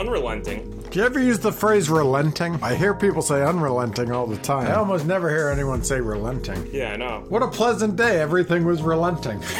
unrelenting. Do you ever use the phrase relenting? I hear people say unrelenting all the time. I almost never hear anyone say relenting. Yeah, I know. What a pleasant day. Everything was relenting.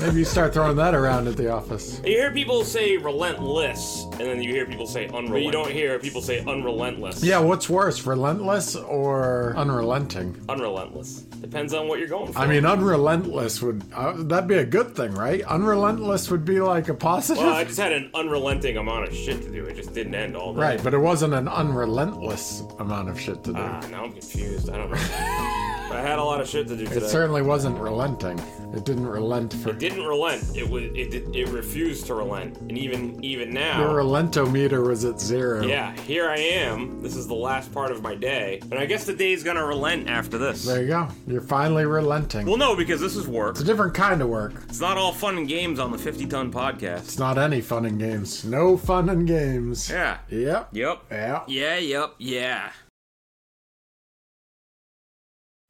Maybe you start throwing that around at the office. You hear people say relentless, and then you hear people say unrelenting. But you don't hear people say unrelentless. Yeah, what's worse, relentless or unrelenting? Unrelentless. Depends on what you're going for. I mean, unrelentless would uh, that'd be a good thing, right? Unrelentless would be like a positive, well, I just had an unrelenting amount of shit to do. It just didn't end all day. right? But it wasn't an unrelentless amount of shit to do. Ah, now I'm confused. I don't know. I had a lot of shit to do it certainly wasn't relenting. It didn't relent for. It didn't relent. It was. It did, it refused to relent. And even even now. Your relentometer was at zero. yeah, here I am. This is the last part of my day, and I guess the day's gonna relent after this. There you go. You're finally relenting. Well, no, because this is work. it's a different kind of work. It's not all fun and games on the 50 ton podcast. It's not any fun and games. No fun and games. Yeah. Yep. Yep. Yeah. Yeah. Yep. Yeah.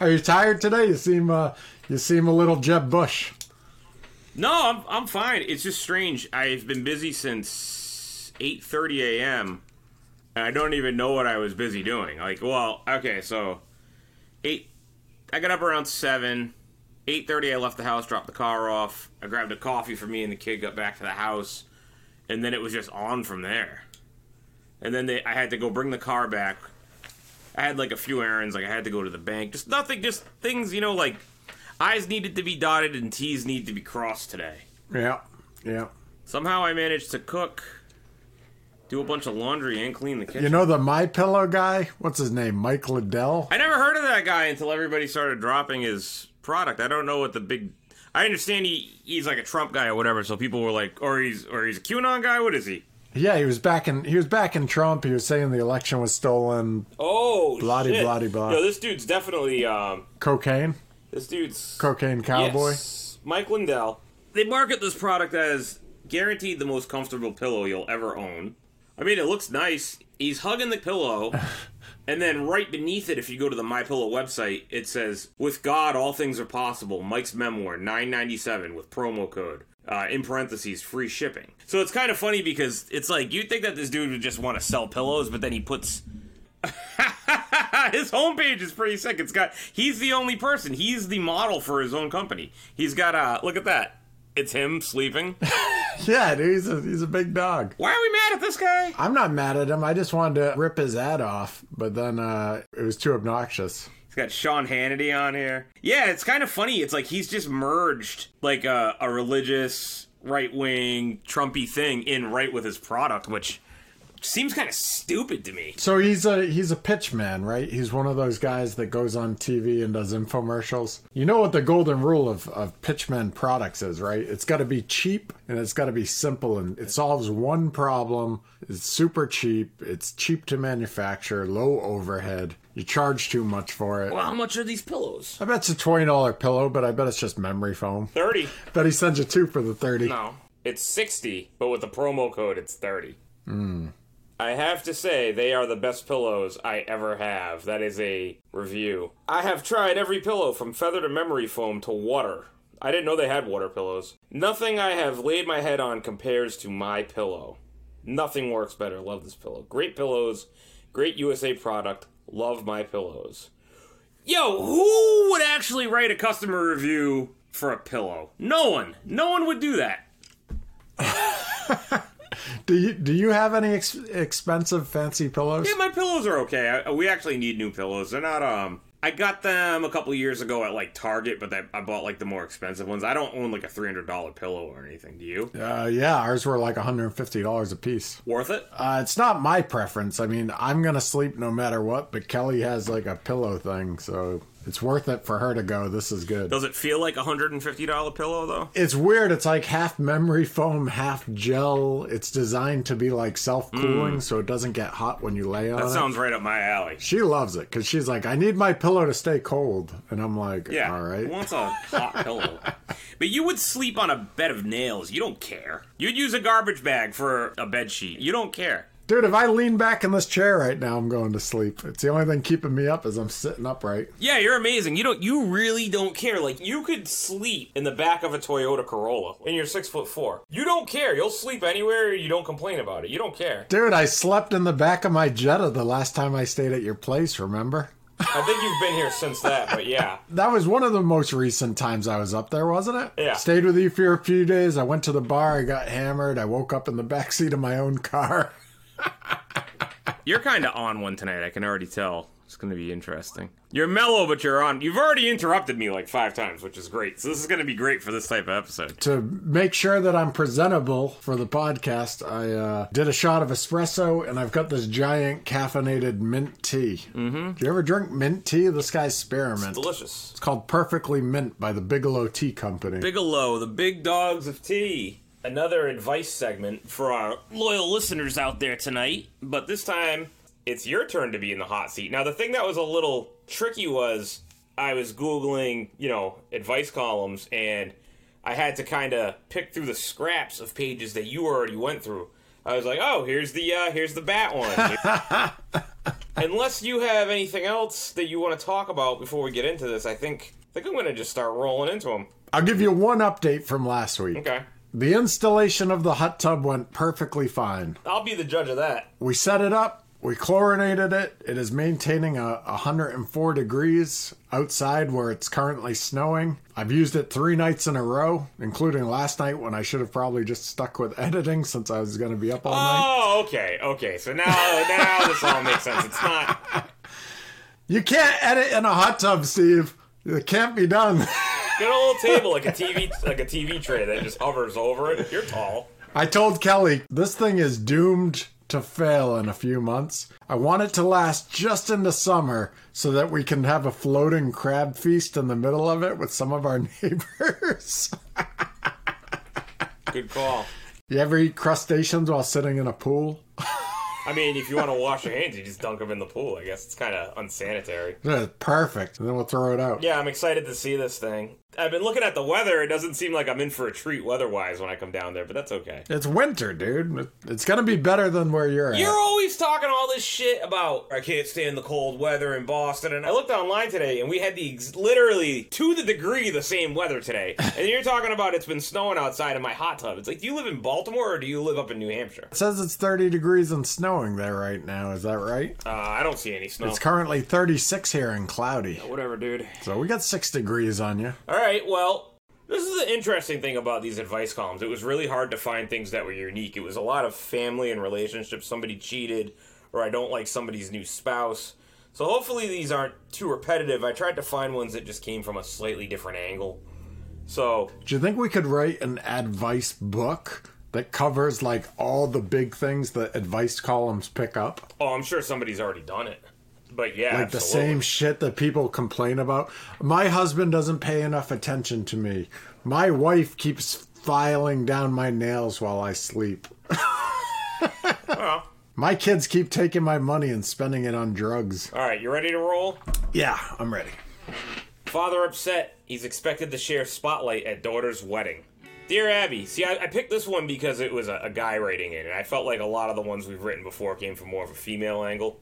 Are you tired today? You seem uh you seem a little Jeb Bush. No, I'm I'm fine. It's just strange. I've been busy since 8:30 a.m. and I don't even know what I was busy doing. Like, well, okay, so eight. I got up around seven. 8:30, I left the house, dropped the car off. I grabbed a coffee for me and the kid. Got back to the house, and then it was just on from there. And then they, I had to go bring the car back. I had like a few errands, like I had to go to the bank. Just nothing, just things, you know, like I's needed to be dotted and T's need to be crossed today. Yeah. Yeah. Somehow I managed to cook, do a bunch of laundry, and clean the kitchen. You know the My Pillow guy? What's his name? Mike Lindell? I never heard of that guy until everybody started dropping his product. I don't know what the big. I understand he he's like a Trump guy or whatever. So people were like, or he's or he's a QAnon guy. What is he? Yeah, he was back in he was back in Trump. He was saying the election was stolen. Oh, Bloody, shit. bloody, blah. Yo, this dude's definitely um, Cocaine? this dude's Cocaine cowboy? Yes. Mike Lindell. They market this product as guaranteed the most comfortable pillow you'll ever own. I mean, it looks nice. He's hugging the pillow, and then right beneath it, if you go to the My Pillow website, it says, "With God, all things are possible." Mike's memoir, nine ninety seven with promo code. Uh, in parentheses, free shipping. So it's kind of funny because it's like you'd think that this dude would just want to sell pillows, but then he puts his homepage is pretty sick. It's got he's the only person. He's the model for his own company. He's got uh look at that. It's him sleeping. Yeah, dude, he's a, he's a big dog. Why are we mad at this guy? I'm not mad at him. I just wanted to rip his ad off, but then uh, it was too obnoxious. He's got Sean Hannity on here. Yeah, it's kind of funny. It's like he's just merged like a, a religious right wing Trumpy thing in right with his product, which seems kind of stupid to me. So he's a he's a pitch man, right? He's one of those guys that goes on TV and does infomercials. You know what the golden rule of, of pitchman products is, right? It's got to be cheap and it's got to be simple and it solves one problem. It's super cheap. It's cheap to manufacture, low overhead. You charge too much for it. Well, how much are these pillows? I bet it's a twenty dollar pillow, but I bet it's just memory foam. 30. Bet he sends you two for the thirty. No. It's 60, but with the promo code, it's 30. Hmm. I have to say, they are the best pillows I ever have. That is a review. I have tried every pillow from feather to memory foam to water. I didn't know they had water pillows. Nothing I have laid my head on compares to my pillow. Nothing works better. Love this pillow. Great pillows, great USA product. Love my pillows. Yo, who would actually write a customer review for a pillow? No one. No one would do that. Do you do you have any ex- expensive fancy pillows? Yeah, my pillows are okay. I, we actually need new pillows. They're not um. I got them a couple years ago at like Target, but I bought like the more expensive ones. I don't own like a three hundred dollar pillow or anything. Do you? Uh, yeah, ours were like $150 a piece. Worth it? Uh, it's not my preference. I mean, I'm gonna sleep no matter what, but Kelly has like a pillow thing, so it's worth it for her to go. This is good. Does it feel like a hundred and fifty dollar pillow though? It's weird. It's like half memory foam, half gel. It's designed to be like self cooling, mm. so it doesn't get hot when you lay on it. That it. sounds right up my alley. she loves it because she's like, I need my pillow to stay cold, and I'm like, Yeah. all right. Who wants a hot pillow? But you would sleep on a bed of nails. You don't care. You'd use a garbage bag for a bed sheet. You don't care. Dude, if I lean back in this chair right now, I'm going to sleep. It's the only thing keeping me up is I'm sitting upright. Yeah, you're amazing. You don't. You really don't care. Like you could sleep in the back of a Toyota Corolla, and you're six foot four. You don't care. You'll sleep anywhere. You don't complain about it. You don't care. Dude, I slept in the back of my Jetta the last time I stayed at your place, remember? I think you've been here since that, but yeah. That was one of the most recent times I was up there, wasn't it? Yeah. Stayed with you for a few days. I went to the bar. I got hammered. I woke up in the back seat of my own car. You're kind of on one tonight. I can already tell. It's going to be interesting. You're mellow, but you're on. You've already interrupted me like five times, which is great. So this is going to be great for this type of episode. To make sure that I'm presentable for the podcast, I uh, did a shot of espresso and I've got this giant caffeinated mint tea. Mm-hmm. Do you ever drink mint tea? This guy's spearmint. It's delicious. It's called Perfectly Mint by the Bigelow Tea Company. Bigelow, the big dogs of tea. Another advice segment for our loyal listeners out there tonight, but this time it's your turn to be in the hot seat. Now, the thing that was a little tricky was I was Googling, you know, advice columns, and I had to kind of pick through the scraps of pages that you already went through. I was like, oh, here's the uh, here's the bat one. Unless you have anything else that you want to talk about before we get into this, I think I think I'm gonna just start rolling into them. I'll give you one update from last week. Okay, The installation of the hot tub went perfectly fine. I'll be the judge of that. We set it up, we chlorinated it. It is maintaining a 104 degrees outside where it's currently snowing. I've used it three nights in a row, including last night when I should have probably just stuck with editing since I was going to be up all night. Oh, okay, okay. So now, now this all makes sense. It's not You can't edit in a hot tub, Steve. It can't be done. get a little table like a TV, like a TV tray that just hovers over it. You're tall. I told Kelly this thing is doomed to fail in a few months. I want it to last just into summer so that we can have a floating crab feast in the middle of it with some of our neighbors. Good call. you ever eat crustaceans while sitting in a pool? I mean, if you want to wash your hands, you just dunk them in the pool. I guess it's kind of unsanitary. Yeah, Perfect. And then we'll throw it out. Yeah, I'm excited to see this thing. I've been looking at the weather. It doesn't seem like I'm in for a treat weather-wise when I come down there, but that's okay. It's winter, dude. It's gonna be better than where you're at. You're always talking all this shit about I can't stand the cold weather in Boston, and I looked online today, and we had the literally to the degree the same weather today. And you're talking about it's been snowing outside in my hot tub. It's like, do you live in Baltimore or do you live up in New Hampshire? It says it's 30 degrees and snowing there right now. Is that right? Uh, I don't see any snow. It's currently 36 here and cloudy. Whatever, dude. So we got six degrees on you. All right, well, this is the interesting thing about these advice columns. It was really hard to find things that were unique. It was a lot of family and relationships. Somebody cheated, or I don't like somebody's new spouse. So hopefully these aren't too repetitive. I tried to find ones that just came from a slightly different angle. So, Do you think we could write an advice book that covers like all the big things that advice columns pick up? oh, I'm sure somebody's already done it. But yeah, Like the same shit that people complain about. My husband doesn't pay enough attention to me. My wife keeps filing down my nails while I sleep. Well, My kids keep taking my money and spending it on drugs. all right, you ready to roll? Yeah, I'm ready. Father upset. He's expected to share spotlight at daughter's wedding. Dear Abby, see, I, I picked this one because it was a, a guy writing it, and I felt like a lot of the ones we've written before came from more of a female angle.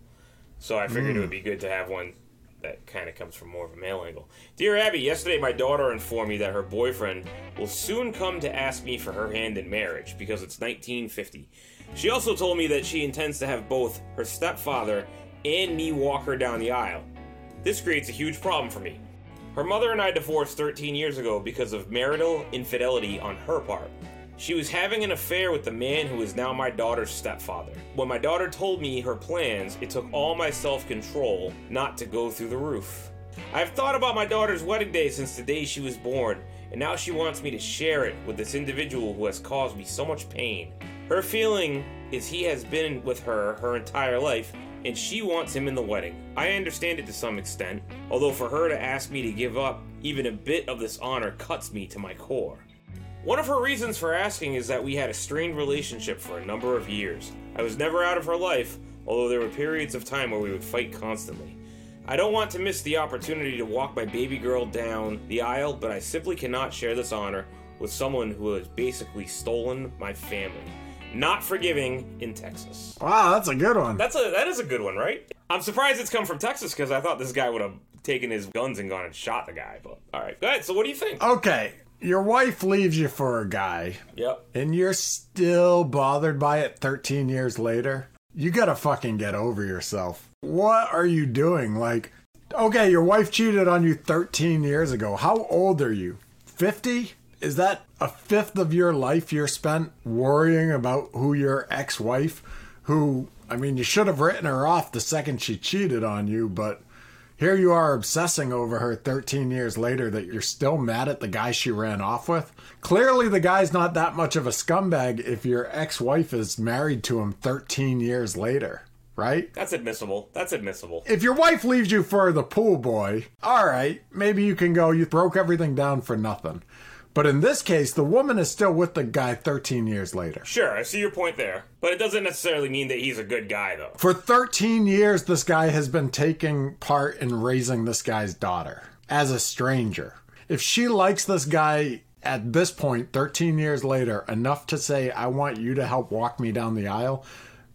So I figured it hmm. would be good to have one that kind of comes from more of a male angle. Dear Abby, yesterday my daughter informed me that her boyfriend will soon come to ask me for her hand in marriage because it's 1950. She also told me that she intends to have both her stepfather and me walk her down the aisle. This creates a huge problem for me. Her mother and I divorced 13 years ago because of marital infidelity on her part. She was having an affair with the man who is now my daughter's stepfather. When my daughter told me her plans, it took all my self control not to go through the roof. I've thought about my daughter's wedding day since the day she was born, and now she wants me to share it with this individual who has caused me so much pain. Her feeling is he has been with her her entire life, and she wants him in the wedding. I understand it to some extent, although for her to ask me to give up even a bit of this honor cuts me to my core. One of her reasons for asking is that we had a strained relationship for a number of years. I was never out of her life, although there were periods of time where we would fight constantly. I don't want to miss the opportunity to walk my baby girl down the aisle, but I simply cannot share this honor with someone who has basically stolen my family. Not forgiving in Texas. Wow, that's a good one. That's a that is a good one, right? I'm surprised it's come from Texas because I thought this guy would have taken his guns and gone and shot the guy. But all right, go ahead. So what do you think? Okay, your wife leaves you for a guy, Yep. and you're still bothered by it 13 years later. You gotta fucking get over yourself. What are you doing? Like, okay, your wife cheated on you 13 years ago. How old are you? 50? Is that a fifth of your life you're spent worrying about who your ex wife, who, I mean, you should have written her off the second she cheated on you, but here you are obsessing over her 13 years later that you're still mad at the guy she ran off with. Clearly, the guy's not that much of a scumbag if your ex wife is married to him 13 years later, right? That's admissible. That's admissible. If your wife leaves you for the pool boy, all right, maybe you can go, you broke everything down for nothing. But in this case, the woman is still with the guy 13 years later. Sure, I see your point there, but it doesn't necessarily mean that he's a good guy, though. For 13 years, this guy has been taking part in raising this guy's daughter as a stranger. If she likes this guy at this point, 13 years later, enough to say, I want you to help walk me down the aisle,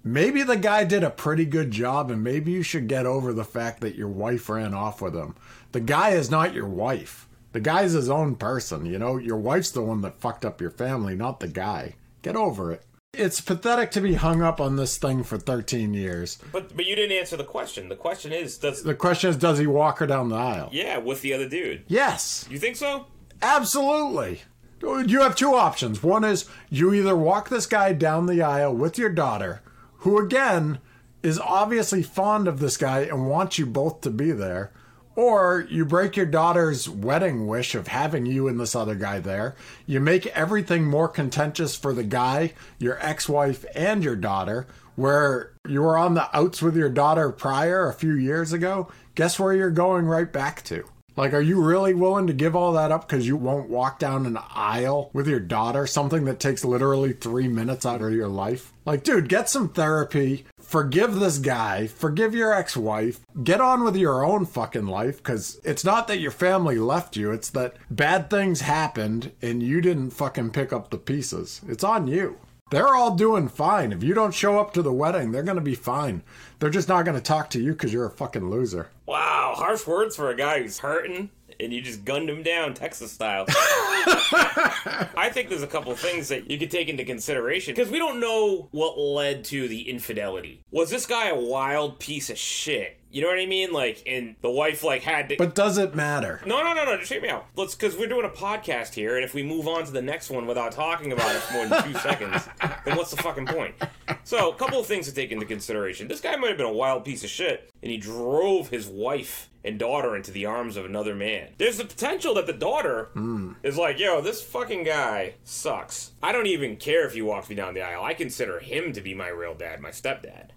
maybe the guy did a pretty good job, and maybe you should get over the fact that your wife ran off with him. The guy is not your wife. The guy's his own person, you know? Your wife's the one that fucked up your family, not the guy. Get over it. It's pathetic to be hung up on this thing for 13 years. But but you didn't answer the question. The question is, does The question is, does he walk her down the aisle? yeah with the other dude? Yes, You think so? absolutely. You have two options. One is you either walk this guy down the aisle with your daughter, who again is obviously fond of this guy and wants you both to be there, or you break your daughter's wedding wish of having you and this other guy there. You make everything more contentious for the guy, your ex wife, and your daughter, where you were on the outs with your daughter prior a few years ago. Guess where you're going right back to? Like, are you really willing to give all that up because you won't walk down an aisle with your daughter, something that takes literally three minutes out of your life? Like, dude, get some therapy. Forgive this guy. Forgive your ex wife. Get on with your own fucking life because it's not that your family left you, it's that bad things happened and you didn't fucking pick up the pieces. It's on you. They're all doing fine. If you don't show up to the wedding, they're going to be fine. They're just not going to talk to you because you're a fucking loser. Wow, harsh words for a guy who's hurting, and you just gunned him down, Texas style. I think there's a couple things that you could take into consideration because we don't know what led to the infidelity. Was this guy a wild piece of shit? You know what I mean? Like, and the wife like had to. But does it matter? no, no, no, no. Just hear me out. Let's, because we're doing a podcast here, and if we move on to the next one without talking about it for more than two seconds, then what's the fucking point? So, a couple of things to take into consideration. This guy might have been a wild piece of shit, and he drove his wife and daughter into the arms of another man. There's the potential that the daughter hmm. is like, yo, this fucking guy sucks. I don't even care if he walks me down the aisle. I consider him to be my real dad, my stepdad.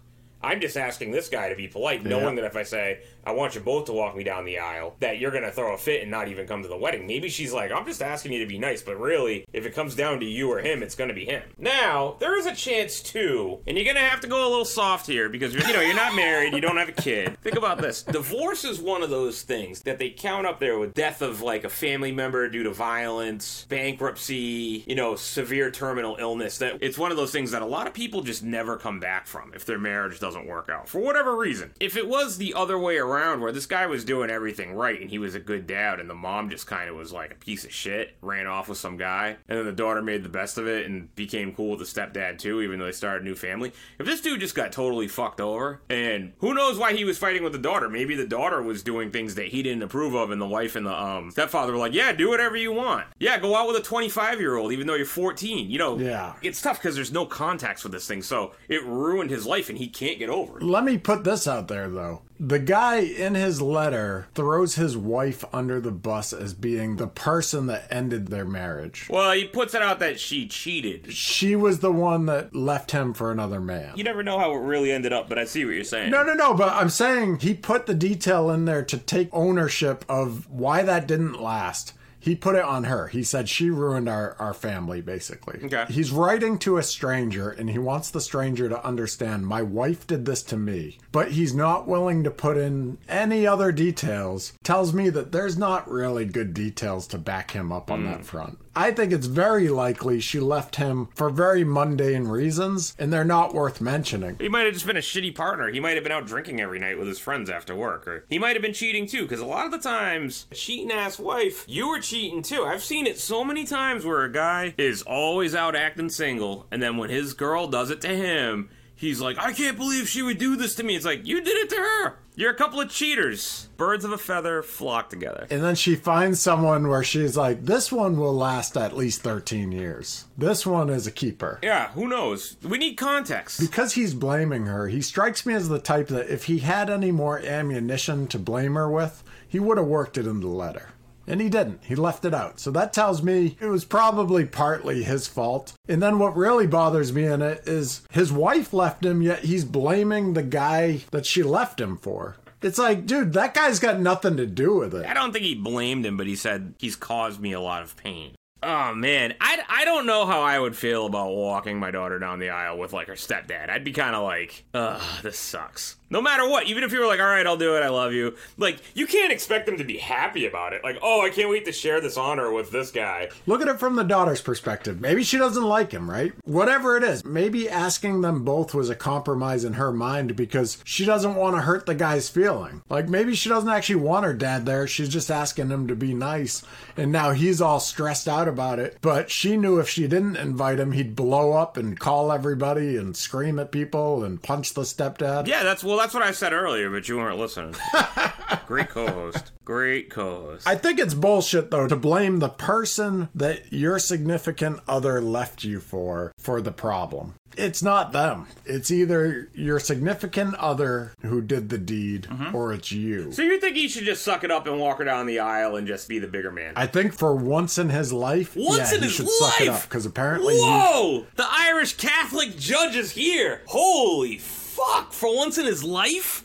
I'm just asking this guy to be polite, knowing Yeah. that if I say, I want you both to walk me down the aisle, that you're gonna throw a fit and not even come to the wedding. Maybe she's like, I'm just asking you to be nice, but really, if it comes down to you or him, it's gonna be him. Now, there is a chance too, and you're gonna have to go a little soft here because you're, know, you're not married, you don't have a kid. Think about this. Divorce is one of those things that they count up there with death of like a family member due to violence, bankruptcy, you know, severe terminal illness. That it's one of those things that a lot of people just never come back from if their marriage doesn't work out for whatever reason. If it was the other way around, where this guy was doing everything right and he was a good dad, and the mom just kind of was like a piece of shit, ran off with some guy, and then the daughter made the best of it and became cool with the stepdad too, even though they started a new family. If this dude just got totally fucked over, and who knows why he was fighting with the daughter? Maybe the daughter was doing things that he didn't approve of, and the wife and the um stepfather were like, "Yeah, do whatever you want. Yeah, go out with a 25 year old, even though you're 14." You know, Yeah. it's tough because there's no context with this thing, so it ruined his life, and he can't get over it. Let me put this out there, though. The guy in his letter throws his wife under the bus as being the person that ended their marriage. Well, he puts it out that she cheated. She was the one that left him for another man. You never know how it really ended up, but I see what you're saying. No, no, no, but I'm saying he put the detail in there to take ownership of why that didn't last. He put it on her. He said she ruined our, our family, basically. Okay. He's writing to a stranger and he wants the stranger to understand my wife did this to me, but he's not willing to put in any other details. Tells me that there's not really good details to back him up on hmm. that front. I think it's very likely she left him for very mundane reasons and they're not worth mentioning. He might have just been a shitty partner. He might have been out drinking every night with his friends after work. Or he might have been cheating too, because a lot of the times, a cheating ass wife, you were cheating too. I've seen it so many times where a guy is always out acting single, and then when his girl does it to him, he's like, I can't believe she would do this to me. It's like, you did it to her. You're a couple of cheaters. Birds of a feather flock together. And then she finds someone where she's like, this one will last at least 13 years. This one is a keeper. Yeah, who knows? We need context. Because he's blaming her, he strikes me as the type that if he had any more ammunition to blame her with, he would have worked it in the letter. And he didn't. He left it out. So that tells me it was probably partly his fault. And then what really bothers me in it is his wife left him, yet he's blaming the guy that she left him for. It's like, dude, that guy's got nothing to do with it. I don't think he blamed him, but he said he's caused me a lot of pain. Oh man, I, I don't know how I would feel about walking my daughter down the aisle with like her stepdad. I'd be kind of like, ugh, this sucks. No matter what, even if you were like, all right, I'll do it, I love you. Like, you can't expect them to be happy about it. Like, oh, I can't wait to share this honor with this guy. Look at it from the daughter's perspective. Maybe she doesn't like him, right? Whatever it is, maybe asking them both was a compromise in her mind because she doesn't want to hurt the guy's feeling. Like maybe she doesn't actually want her dad there. She's just asking him to be nice. And now he's all stressed out about it. But she knew if she didn't invite him, he'd blow up and call everybody and scream at people and punch the stepdad. Yeah, that's well, that's what I said earlier, but you weren't listening. Great co-host. Great co-host. I think it's bullshit though to blame the person that your significant other left you for for the problem. It's not them. It's either your significant other who did the deed mm-hmm. or it's you. so you think he should just suck it up and walk her down the aisle and just be the bigger man? I think for once in his life, Once yeah, in he his should suck it life? up because apparently he, Whoa! The Irish Catholic judge is here. Holy fuck! For once in his life?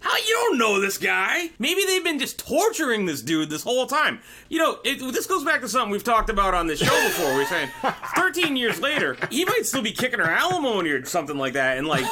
How you don't know this guy? Maybe they've been just torturing this dude this whole time. You know, it, this goes back to something we've talked about on this show before. We're saying 13 years later, he might still be kicking her alimony or something like that. And like,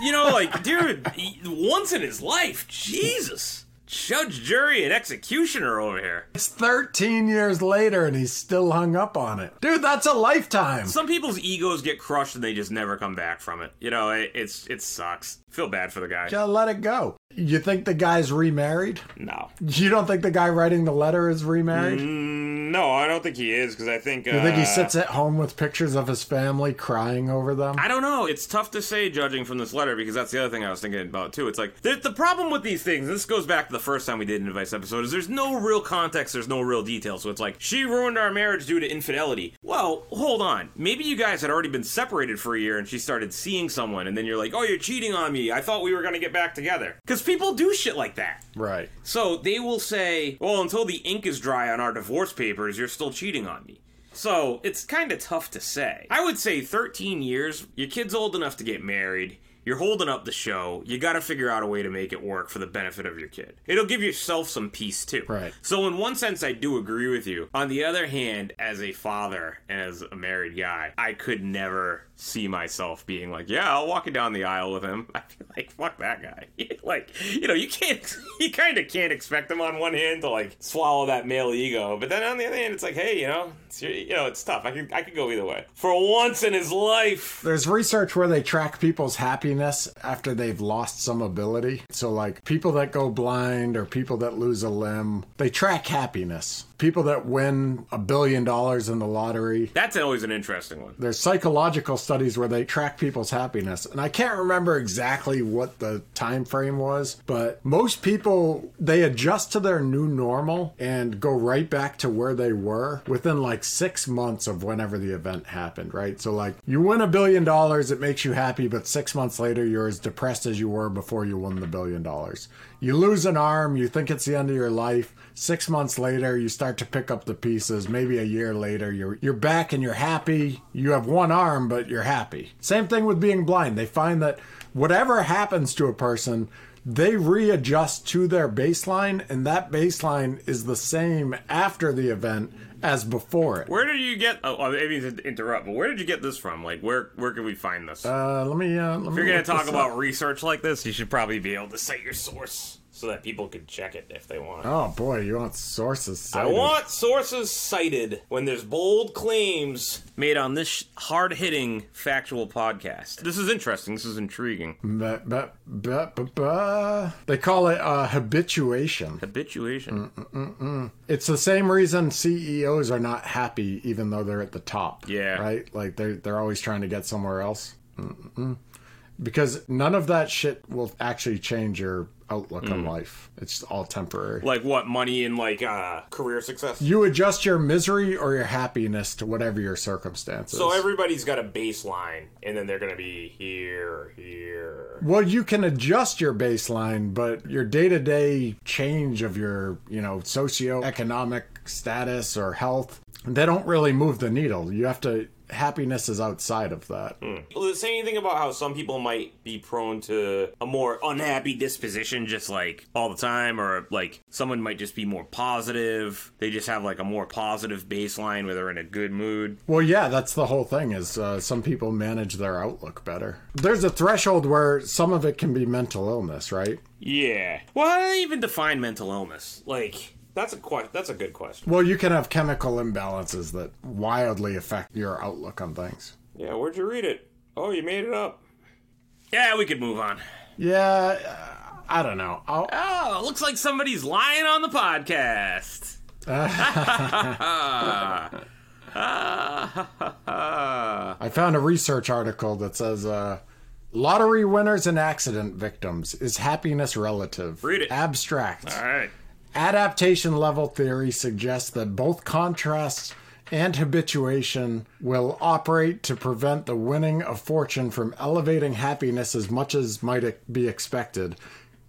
you know, like, dude, once in his life, Jesus. Judge, jury, and executioner over here. it's 13 years later and he's still hung up on it. Dude, that's a lifetime. some people's egos get crushed and they just never come back from it. You know, it, it's it sucks. Feel bad for the guy. Just let it go. You think the guy's remarried? No, You don't think the guy writing the letter is remarried? Mm, no, I don't think he is because I think. Uh, You think he sits at home with pictures of his family crying over them? I don't know. It's tough to say judging from this letter because that's the other thing I was thinking about too. It's like the, the problem with these things. This goes back to the first time we did an advice episode. Is there's no real context. There's no real detail. So it's like she ruined our marriage due to infidelity. Well, hold on. Maybe you guys had already been separated for a year and she started seeing someone, and then you're like, oh, you're cheating on me. I thought we were gonna get back together. Because people do shit like that. Right. So they will say, well, until the ink is dry on our divorce papers, you're still cheating on me. So it's kind of tough to say. I would say 13 years, your kid's old enough to get married. You're holding up the show. You got to figure out a way to make it work for the benefit of your kid. It'll give yourself some peace too. Right. So in one sense, I do agree with you. On the other hand, as a father and as a married guy, I could never see myself being like, yeah, I'll walk it down the aisle with him. I feel like, fuck that guy. like, you know, you can't, you kind of can't expect him on one hand to like swallow that male ego, but then on the other hand, it's like, hey, you know, it's, you know, it's tough. I could, I could go either way. For once in his life. There's research where they track people's happiness after they've lost some ability. So, like people that go blind or people that lose a limb, they track happiness. People that win a billion dollars in the lottery, That's always an interesting one. there's psychological studies where they track people's happiness. And i can't remember exactly what the time frame was but most people they adjust to their new normal and go right back to where they were within like six months of whenever the event happened right? So like you win a billion dollars it makes you happy but six months later you're as depressed as you were before you won the billion dollars. You lose an arm you think it's the end of your life six months later you start to pick up the pieces maybe a year later you're you're back and you're happy you have one arm but you're happy same thing with being blind they find that whatever happens to a person they readjust to their baseline, and that baseline is the same after the event as before it. Where did you get? Oh, oh, maybe to interrupt, but where did you get this from? Like, where where can we find this? Uh, let me. Uh, let if me you're gonna talk about up. research like this, you should probably be able to cite your source so that people could check it if they want. Oh boy, you want sources? cited. I want sources cited when there's bold claims made on this hard hitting factual podcast. This is interesting. This is intriguing. Ba- ba- ba-. They call it uh, habituation. Habituation. Mm, mm, mm, it's the same reason CEOs are not happy, even though they're at the top. Yeah. Right? Like they're they're always trying to get somewhere else. Mm-mm. Because none of that shit will actually change your outlook Mm. on life. It's all temporary. Like what? Money and like uh, career success. You adjust your misery or your happiness to whatever your circumstances. So everybody's got a baseline, and then they're gonna be here, here. Well, you can adjust your baseline, but your day to day change of your, you know, socioeconomic status or health, they don't really move the needle. You have to, happiness is outside of that. Will it say anything about how some people might be prone to a more unhappy disposition, just like all the time, or like someone might just be more positive? They just have like a more positive baseline where they're in a good mood. Well, yeah, that's the whole thing is uh, some people manage their outlook better. There's a threshold where some of it can be mental illness, right? Yeah. Well, how do they even define mental illness? Like, that's a que- That's a good question. Well, you can have chemical imbalances that wildly affect your outlook on things. Yeah. Where'd you read it? Oh, you made it up. Yeah, we could move on. Yeah, uh, I don't know. I'll, Oh, looks like somebody's lying on the podcast. I found a research article that says uh, lottery winners and accident victims is happiness relative. Read it. Abstract. All right. Adaptation level theory suggests that both contrast and habituation will operate to prevent the winning of fortune from elevating happiness as much as might be expected.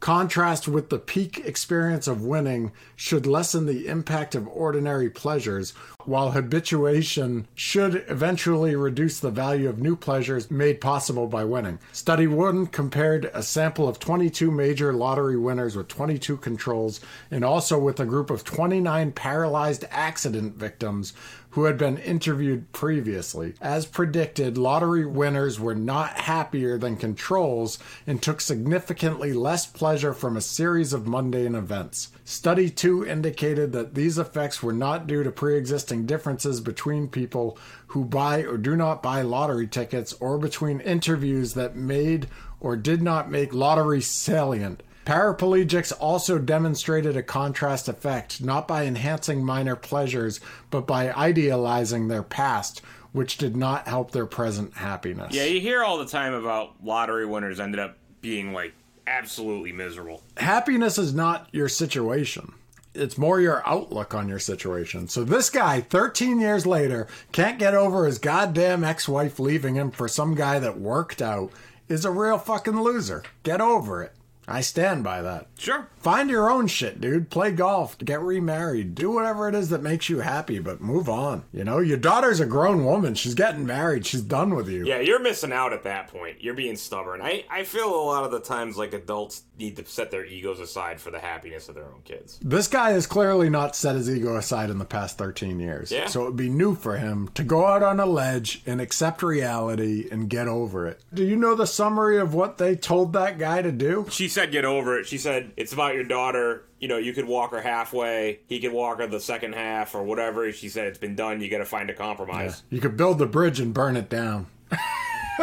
Contrast with the peak experience of winning should lessen the impact of ordinary pleasures, while habituation should eventually reduce the value of new pleasures made possible by winning. Study 1 compared a sample of 22 major lottery winners with 22 controls and also with a group of 29 paralyzed accident victims who had been interviewed previously. As predicted, lottery winners were not happier than controls and took significantly less pleasure from a series of mundane events. Study 2 indicated that these effects were not due to pre existing differences between people who buy or do not buy lottery tickets or between interviews that made or did not make lottery salient. Paraplegics also demonstrated a contrast effect, not by enhancing minor pleasures, but by idealizing their past, which did not help their present happiness. Yeah, you hear all the time about lottery winners ended up being like absolutely miserable. Happiness is not your situation. It's more your outlook on your situation. So this guy, 13 years later, can't get over his goddamn ex-wife leaving him for some guy that worked out, is a real fucking loser. Get over it. I stand by that. Sure. Find your own shit, dude. Play golf, get remarried, do whatever it is that makes you happy, but move on. You know, your daughter's a grown woman. She's getting married. She's done with you. Yeah, you're missing out at that point. You're being stubborn. I, I feel a lot of the times like adults need to set their egos aside for the happiness of their own kids. This guy has clearly not set his ego aside in the past 13 years. Yeah. So it would be new for him to go out on a ledge and accept reality and get over it. Do you know the summary of what they told that guy to do? She said, get over it. She said, it's about your daughter. You know, you could walk her halfway. He could walk her the second half or whatever. She said, it's been done. You got to find a compromise. You could build the bridge and burn it down.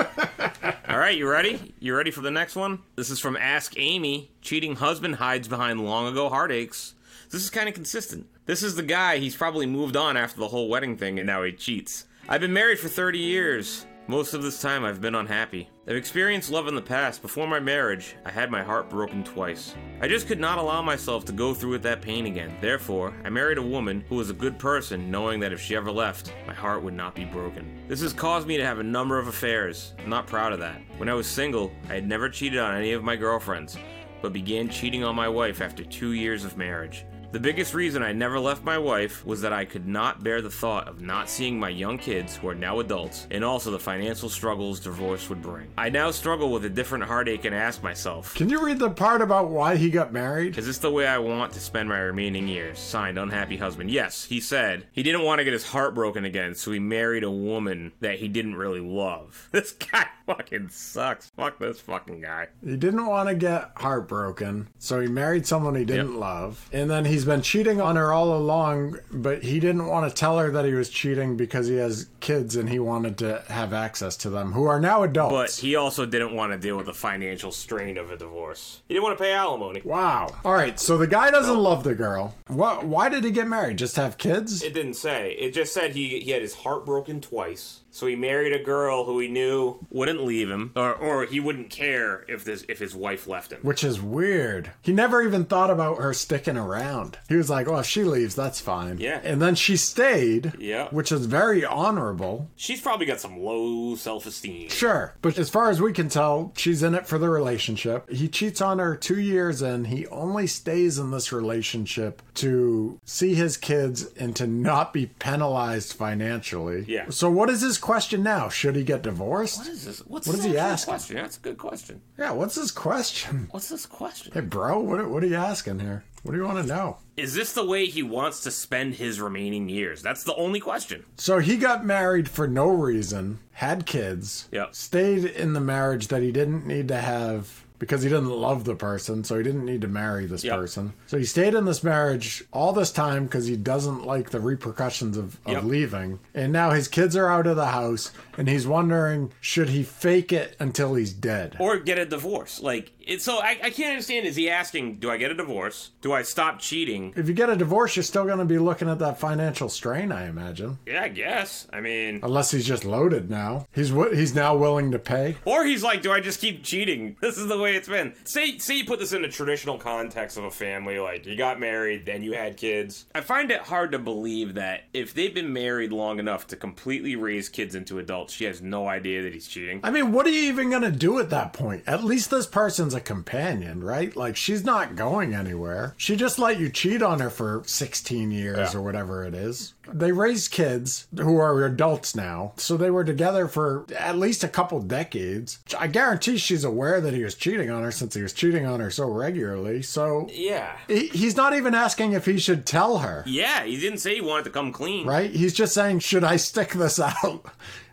All right, you ready? You ready for the next one? This is from Ask Amy. Cheating husband hides behind long ago heartaches. This is kind of consistent. This is the guy, he's probably moved on after the whole wedding thing and now he cheats. I've been married for 30 years. Most of this time I've been unhappy. I've experienced love in the past. Before my marriage, I had my heart broken twice. I just could not allow myself to go through with that pain again. Therefore, I married a woman who was a good person, knowing that if she ever left, my heart would not be broken. This has caused me to have a number of affairs. I'm not proud of that. When I was single, I had never cheated on any of my girlfriends, but began cheating on my wife after two years of marriage. The biggest reason I never left my wife was that I could not bear the thought of not seeing my young kids, who are now adults, and also the financial struggles divorce would bring. I now struggle with a different heartache and ask myself, Can you read the part about why he got married? is this the way I want to spend my remaining years? Signed, unhappy husband. Yes, he said he didn't want to get his heart broken again, so he married a woman that he didn't really love. This guy fucking sucks. Fuck this fucking guy. He didn't want to get heartbroken, so he married someone he didn't love. And then he's been cheating on her all along, but he didn't want to tell her that he was cheating because he has kids and he wanted to have access to them, who are now adults. But he also didn't want to deal with the financial strain of a divorce. He didn't want to pay alimony. Wow. All right, so the guy doesn't love the girl. What? Why did he get married? Just have kids? It didn't say. It just said he, he had his heart broken twice. So he married a girl who he knew wouldn't leave him, or, or he wouldn't care if this if his wife left him. Which is weird. He never even thought about her sticking around. He was like, "Well, if she leaves, that's fine." Yeah. And then she stayed. Yeah. Which is very honorable. She's probably got some low self esteem. Sure. But as far as we can tell, she's in it for the relationship. He cheats on her two years in. He only stays in this relationship to see his kids and to not be penalized financially. Yeah. So what is his question now? Should he get divorced? What is this? What's What this is he asking? Question? That's a good question. Yeah, what's his question? What's this question? Hey, bro, what, what are you asking here? What do you want to know? Is this the way he wants to spend his remaining years? That's the only question. So he got married for no reason, had kids, Yep. stayed in the marriage that he didn't need to have because he didn't love the person, so he didn't need to marry this Yep. person. So he stayed in this marriage all this time because he doesn't like the repercussions of, of Yep. leaving. And now his kids are out of the house, and he's wondering should he fake it until he's dead? Or get a divorce. Like, it's so I, I can't understand. Is he asking, do I get a divorce? Do I stop cheating? If you get a divorce, you're still going to be looking at that financial strain, I imagine. Yeah, I guess. I mean, Unless he's just loaded now. He's he's now willing to pay. Or he's like, do I just keep cheating? This is the way it's been. Say say you put this in a traditional context of a family, like you got married, then you had kids. I find it hard to believe that if they've been married long enough to completely raise kids into adults, she has no idea that he's cheating. I mean, what are you even going to do at that point? At least this person's a companion, right? Like, she's not going anywhere. She just let you cheat on her for 16 years Yeah. or whatever it is. They raised kids who are adults now, so they were together for at least a couple decades. I guarantee she's aware that he was cheating on her since he was cheating on her so regularly. So Yeah. he- he's not even asking if he should tell her. Yeah, he didn't say he wanted to come clean. right? He's just saying, should I stick this out?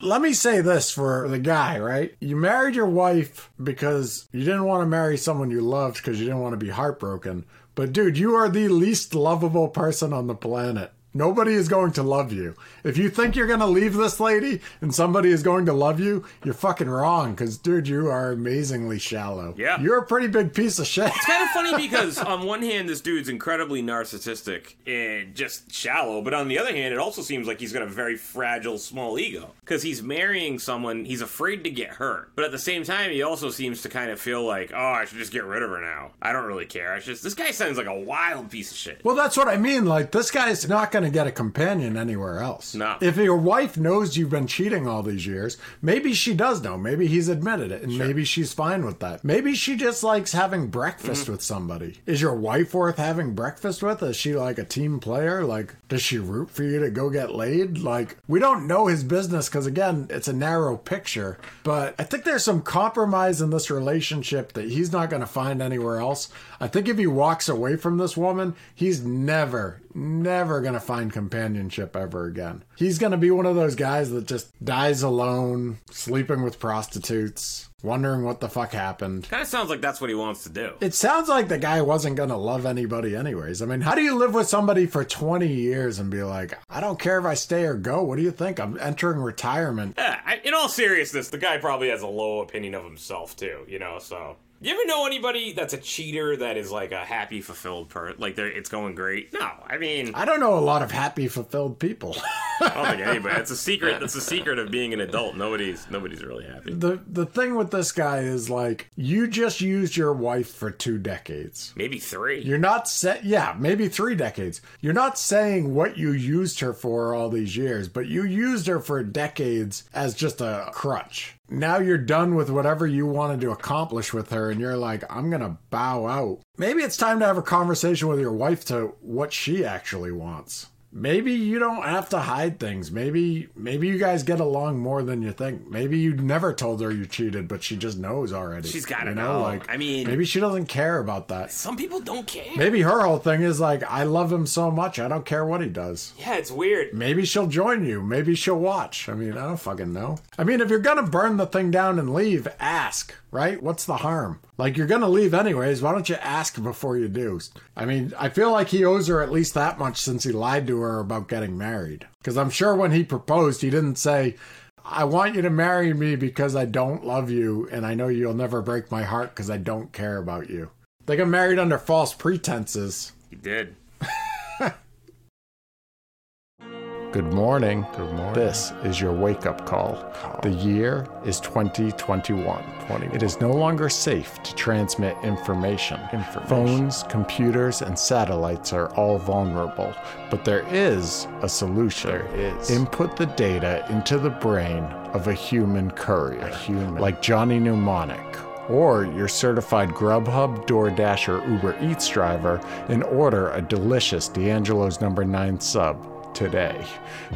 Let me say this for the guy, right? You married your wife because you didn't want to marry someone you loved because you didn't want to be heartbroken. But dude, you are the least lovable person on the planet. Nobody is going to love you. If you think you're going to leave this lady and somebody is going to love you, you're fucking wrong because, dude, you are amazingly shallow. Yeah. You're a pretty big piece of shit. It's kind of funny because on one hand, this dude's incredibly narcissistic and just shallow, but on the other hand, it also seems like he's got a very fragile, small ego because he's marrying someone he's afraid to get hurt. But at the same time, he also seems to kind of feel like, oh, I should just get rid of her now. I don't really care. I just this guy sounds like a wild piece of shit. Well, that's what I mean. Like, this guy's not going to get a companion anywhere else. No. If your wife knows you've been cheating all these years, maybe she does know. Maybe he's admitted it, and maybe she's fine with that. Maybe she just likes having breakfast Mm-hmm. with somebody. Is your wife worth having breakfast with? Is she like a team player? Like, does she root for you to go get laid? Like, we don't know his business because, again, it's a narrow picture. But I think there's some compromise in this relationship that he's not going to find anywhere else. I think if he walks away from this woman, he's never, never going to find companionship ever again. He's going to be one of those guys that just dies alone, sleeping with prostitutes, wondering what the fuck happened. Kind of sounds like that's what he wants to do. It sounds like the guy wasn't going to love anybody, anyways. I mean, how do you live with somebody for 20 years and be like, I don't care if I stay or go? What do you think? I'm entering retirement. Yeah, I, in all seriousness, the guy probably has a low opinion of himself too. You know, so. You ever know anybody that's a cheater that is like a happy, fulfilled person? Like they're, it's going great. No, I mean, I don't know a lot of happy, fulfilled people. I don't think anybody. It's a secret. That's a secret of being an adult. Nobody's nobody's really happy. the the thing with this guy is like you just used your wife for two decades. Maybe three. You're not set yeah, maybe 3 decades. You're not saying what you used her for all these years, but you used her for decades as just a crutch. Now you're done with whatever you wanted to accomplish with her and you're like, I'm to bow out. Maybe it's time to have a conversation with your wife to what she actually wants maybe you don't have to hide things. Maybe maybe you guys get along more than you think. Maybe you never told her you cheated, but she just knows already. She's got to you know. Like, I mean, maybe she doesn't care about that. Some people don't care. Maybe her whole thing is like, I love him so much, I don't care what he does. Yeah, it's weird. Maybe she'll join you. Maybe she'll watch. I mean, I don't fucking know. I mean, if you're gonna burn the thing down and leave, ask right? What's the harm? Like, you're going to leave anyways. Why don't you ask before you do? I mean, I feel like he owes her at least that much since he lied to her about getting married. Because I'm sure when he proposed, he didn't say, I want you to marry me because I don't love you and I know you'll never break my heart because I don't care about you. They got married under false pretenses. He did. Good morning. Good morning. This is your wake up call. call. The year is 2021. 21. It is no longer safe to transmit information. information. Phones, computers, and satellites are all vulnerable, but there is a solution. There is. Input the data into the brain of a human courier, a human. like Johnny Mnemonic or your certified Grubhub, DoorDash, or Uber Eats driver and order a delicious D'Angelo's number 9 sub today.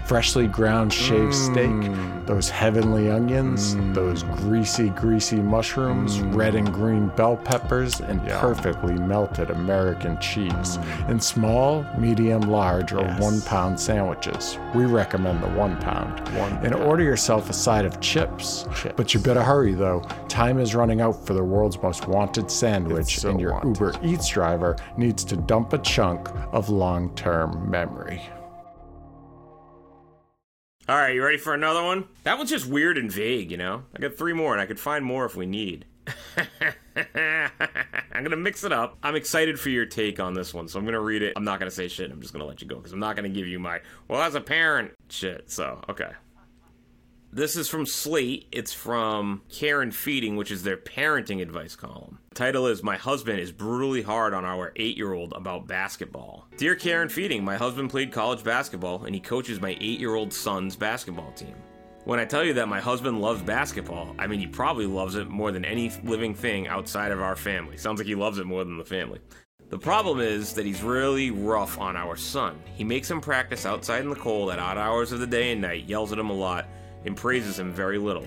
Freshly ground shaved mm. steak, those heavenly onions, mm. those greasy, greasy mushrooms, mm. red and green bell peppers, and yeah. perfectly melted American cheese mm. in small, medium, large, or yes. one pound sandwiches. We recommend the one pound. One and pound. order yourself a side of chips. chips. But you better hurry though. Time is running out for the world's most wanted sandwich, so and your wanted. Uber Eats driver needs to dump a chunk of long term memory. All right, you ready for another one? That one's just weird and vague, you know? I got three more, and I could find more if we need. I'm gonna mix it up. I'm excited for your take on this one, so I'm gonna read it. I'm not gonna say shit. I'm just gonna let you go because I'm not gonna give you my well as a parent shit. So okay. This is from Slate. It's from Care and Feeding, which is their parenting advice column. The title is My Husband is Brutally Hard on Our 8 year old About Basketball. Dear Care and Feeding, my husband played college basketball and he coaches my 8 year old son's basketball team. When I tell you that my husband loves basketball, I mean he probably loves it more than any living thing outside of our family. Sounds like he loves it more than the family. The problem is that he's really rough on our son. He makes him practice outside in the cold at odd hours of the day and night, yells at him a lot, and praises him very little.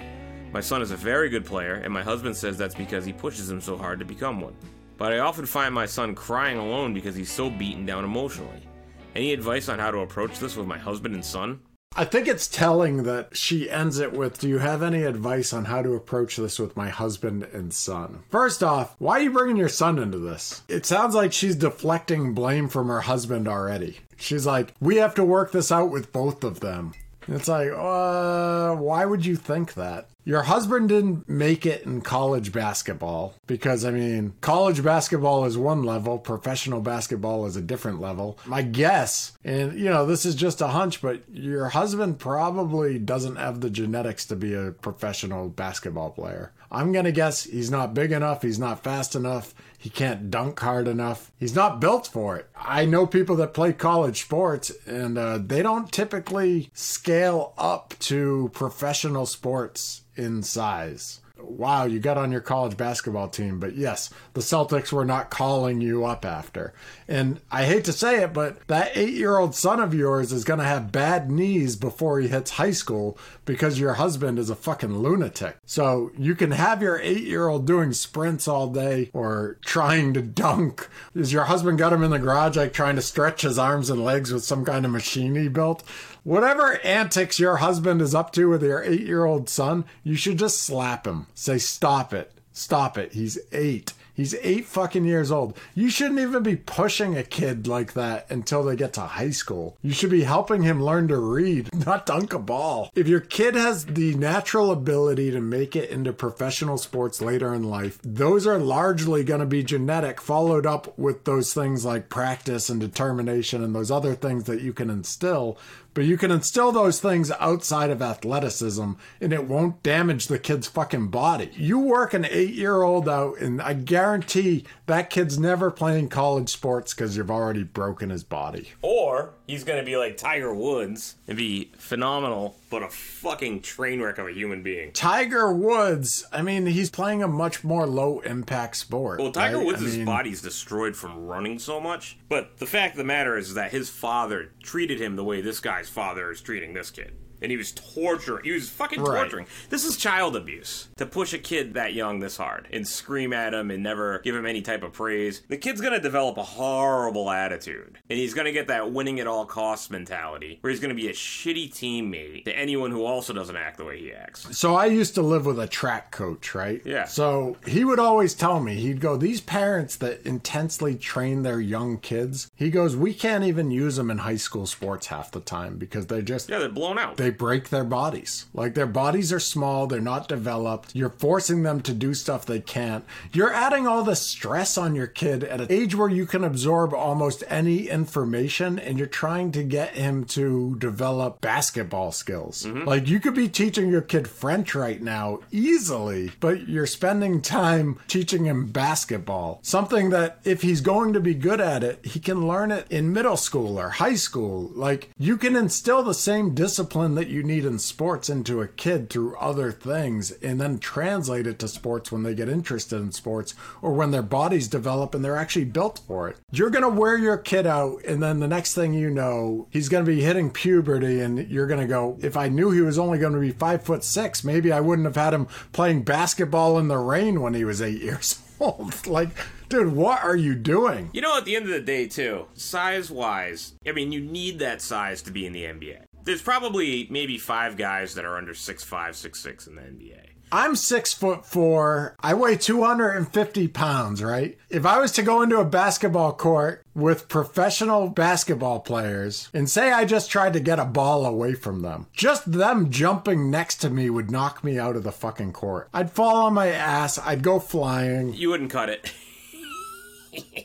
My son is a very good player, and my husband says that's because he pushes him so hard to become one. But I often find my son crying alone because he's so beaten down emotionally. Any advice on how to approach this with my husband and son? I think it's telling that she ends it with Do you have any advice on how to approach this with my husband and son? First off, why are you bringing your son into this? It sounds like she's deflecting blame from her husband already. She's like, We have to work this out with both of them. It's like, uh, why would you think that? Your husband didn't make it in college basketball because, I mean, college basketball is one level, professional basketball is a different level. My guess, and you know, this is just a hunch, but your husband probably doesn't have the genetics to be a professional basketball player. I'm going to guess he's not big enough, he's not fast enough, he can't dunk hard enough. He's not built for it. I know people that play college sports and uh, they don't typically scale up to professional sports in size wow, you got on your college basketball team. But yes, the Celtics were not calling you up after. And I hate to say it, but that eight year old son of yours is going to have bad knees before he hits high school because your husband is a fucking lunatic. So you can have your eight year old doing sprints all day or trying to dunk. Is your husband got him in the garage, like trying to stretch his arms and legs with some kind of machine he built? Whatever antics your husband is up to with your eight year old son, you should just slap him. Say, stop it. Stop it. He's eight. He's eight fucking years old. You shouldn't even be pushing a kid like that until they get to high school. You should be helping him learn to read, not dunk a ball. If your kid has the natural ability to make it into professional sports later in life, those are largely going to be genetic, followed up with those things like practice and determination and those other things that you can instill but you can instill those things outside of athleticism and it won't damage the kid's fucking body. You work an eight year old out, and I guarantee that kid's never playing college sports because you've already broken his body. Or he's going to be like Tiger Woods and be phenomenal but a fucking train wreck of a human being. Tiger Woods, I mean, he's playing a much more low impact sport. Well, Tiger right? Woods' I mean, body's destroyed from running so much, but the fact of the matter is that his father treated him the way this guy's father is treating this kid. And he was torturing. He was fucking Right. torturing. This is child abuse. To push a kid that young this hard and scream at him and never give him any type of praise. The kid's gonna develop a horrible attitude. And he's gonna get that winning at all costs mentality, where he's gonna be a shitty teammate to anyone who also doesn't act the way he acts. So I used to live with a track coach, right? Yeah. So he would always tell me, he'd go, These parents that intensely train their young kids, he goes, We can't even use them in high school sports half the time because they just. Yeah, they're blown out. They break their bodies. Like their bodies are small, they're not developed. You're forcing them to do stuff they can't. You're adding all the stress on your kid at an age where you can absorb almost any information and you're trying to get him to develop basketball skills. Mm-hmm. Like you could be teaching your kid French right now easily, but you're spending time teaching him basketball. Something that if he's going to be good at it, he can learn it in middle school or high school. Like you can instill the same discipline that you need in sports into a kid through other things and then translate it to sports when they get interested in sports or when their bodies develop and they're actually built for it. You're going to wear your kid out and then the next thing you know, he's going to be hitting puberty and you're going to go, if I knew he was only going to be five foot six, maybe I wouldn't have had him playing basketball in the rain when he was eight years old. like, dude, what are you doing? You know, at the end of the day, too, size wise, I mean, you need that size to be in the NBA. There's probably maybe five guys that are under 6'5, 6'6 in the NBA. I'm six foot four. I weigh 250 pounds, right? If I was to go into a basketball court with professional basketball players and say I just tried to get a ball away from them, just them jumping next to me would knock me out of the fucking court. I'd fall on my ass. I'd go flying. You wouldn't cut it.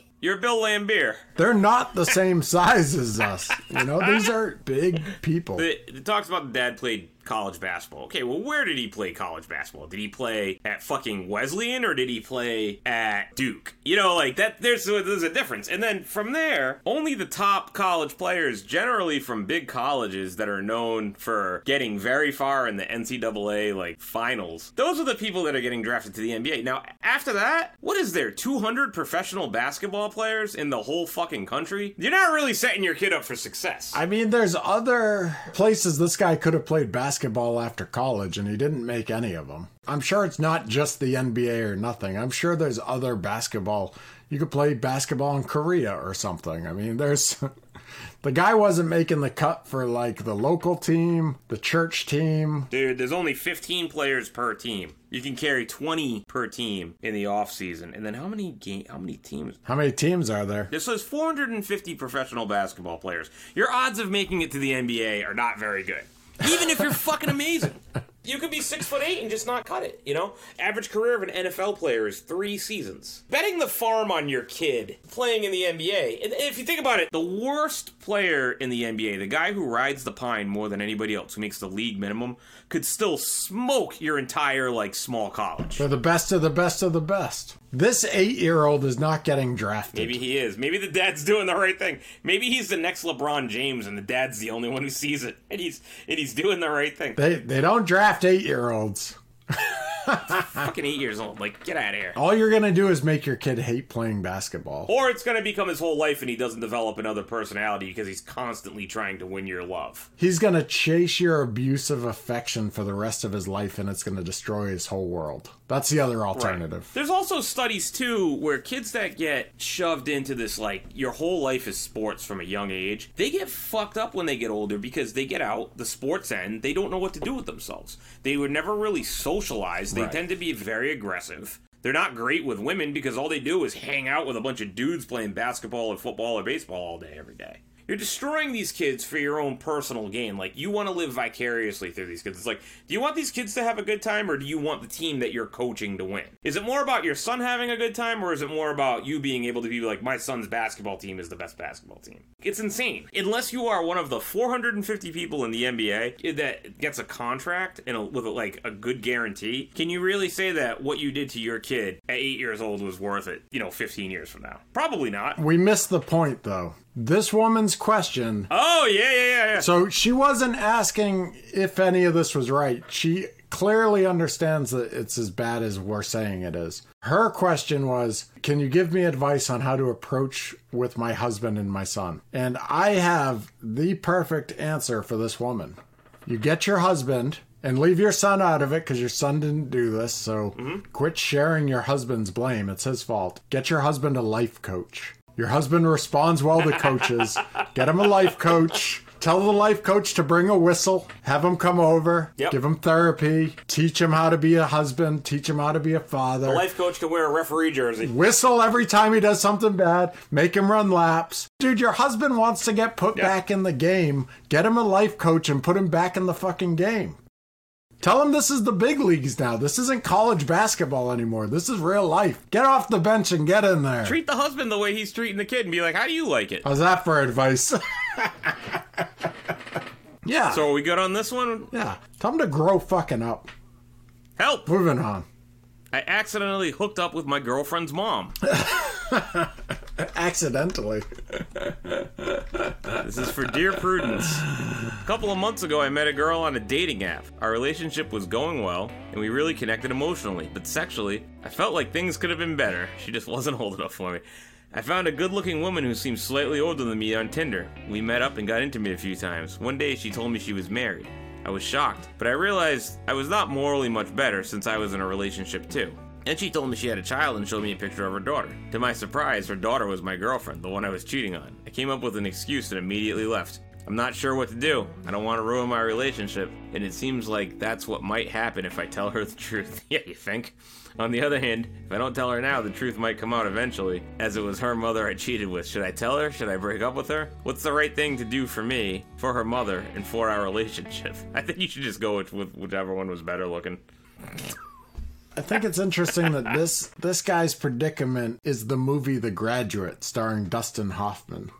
You're Bill Laimbeer. They're not the same size as us. You know, these are big people. It, it talks about the dad played college basketball. Okay, well, where did he play college basketball? Did he play at fucking Wesleyan or did he play at Duke? You know, like that. There's there's a difference. And then from there, only the top college players, generally from big colleges that are known for getting very far in the NCAA like finals, those are the people that are getting drafted to the NBA. Now, after that, what is there? 200 professional basketball players in the whole fucking country? You're not really setting your kid up for success. I mean, there's other places this guy could have played basketball after college, and he didn't make any of them. I'm sure it's not just the NBA or nothing. I'm sure there's other basketball. You could play basketball in Korea or something. I mean, there's. The guy wasn't making the cut for like the local team, the church team. Dude, there's only 15 players per team. You can carry 20 per team in the off season. And then how many game how many teams? How many teams are there? This says 450 professional basketball players. Your odds of making it to the NBA are not very good. Even if you're fucking amazing. You could be six foot eight and just not cut it, you know? Average career of an NFL player is three seasons. Betting the farm on your kid playing in the NBA, and if you think about it, the worst player in the NBA, the guy who rides the pine more than anybody else, who makes the league minimum, could still smoke your entire, like, small college. They're the best of the best of the best. This eight year old is not getting drafted. Maybe he is. Maybe the dad's doing the right thing. Maybe he's the next LeBron James, and the dad's the only one who sees it, and he's and he's doing the right thing. They they don't draft eight year olds. Fucking eight years old. Like, get out of here. All you're gonna do is make your kid hate playing basketball. Or it's gonna become his whole life, and he doesn't develop another personality because he's constantly trying to win your love. He's gonna chase your abusive affection for the rest of his life, and it's gonna destroy his whole world. That's the other alternative. There's also studies too where kids that get shoved into this like your whole life is sports from a young age, they get fucked up when they get older because they get out the sports end, they don't know what to do with themselves. They were never really socialized. They Right. tend to be very aggressive. They're not great with women because all they do is hang out with a bunch of dudes playing basketball or football or baseball all day every day. You're destroying these kids for your own personal gain. Like you want to live vicariously through these kids. It's like, do you want these kids to have a good time or do you want the team that you're coaching to win? Is it more about your son having a good time or is it more about you being able to be like my son's basketball team is the best basketball team? It's insane. Unless you are one of the 450 people in the NBA that gets a contract and a, with a, like a good guarantee, can you really say that what you did to your kid at 8 years old was worth it, you know, 15 years from now? Probably not. We missed the point though. This woman's question Oh yeah, yeah, yeah, yeah. So she wasn't asking if any of this was right. She clearly understands that it's as bad as we're saying it is. Her question was, Can you give me advice on how to approach with my husband and my son? And I have the perfect answer for this woman. You get your husband and leave your son out of it because your son didn't do this. So mm-hmm. quit sharing your husband's blame. It's his fault. Get your husband a life coach. Your husband responds well to coaches. Get him a life coach. Tell the life coach to bring a whistle. Have him come over. Yep. Give him therapy. Teach him how to be a husband. Teach him how to be a father. The life coach can wear a referee jersey. Whistle every time he does something bad. Make him run laps. Dude, your husband wants to get put Yeah. back in the game. Get him a life coach and put him back in the fucking game. Tell him this is the big leagues now. This isn't college basketball anymore. This is real life. Get off the bench and get in there. Treat the husband the way he's treating the kid, and be like, "How do you like it?" How's that for advice? yeah. So are we good on this one? yeah. Tell him to grow fucking up. Help! Moving on. I accidentally hooked up with my girlfriend's mom. Accidentally. This is for dear Prudence. A couple of months ago, I met a girl on a dating app. Our relationship was going well, and we really connected emotionally, but sexually, I felt like things could have been better. She just wasn't old enough for me. I found a good looking woman who seemed slightly older than me on Tinder. We met up and got intimate a few times. One day, she told me she was married. I was shocked, but I realized I was not morally much better since I was in a relationship too. And she told me she had a child and showed me a picture of her daughter. To my surprise, her daughter was my girlfriend, the one I was cheating on. I came up with an excuse and immediately left. I'm not sure what to do. I don't want to ruin my relationship, and it seems like that's what might happen if I tell her the truth. yeah, you think? On the other hand, if I don't tell her now, the truth might come out eventually, as it was her mother I cheated with. Should I tell her? Should I break up with her? What's the right thing to do for me, for her mother, and for our relationship? I think you should just go with, with whichever one was better looking. I think it's interesting that this this guy's predicament is the movie The Graduate starring Dustin Hoffman.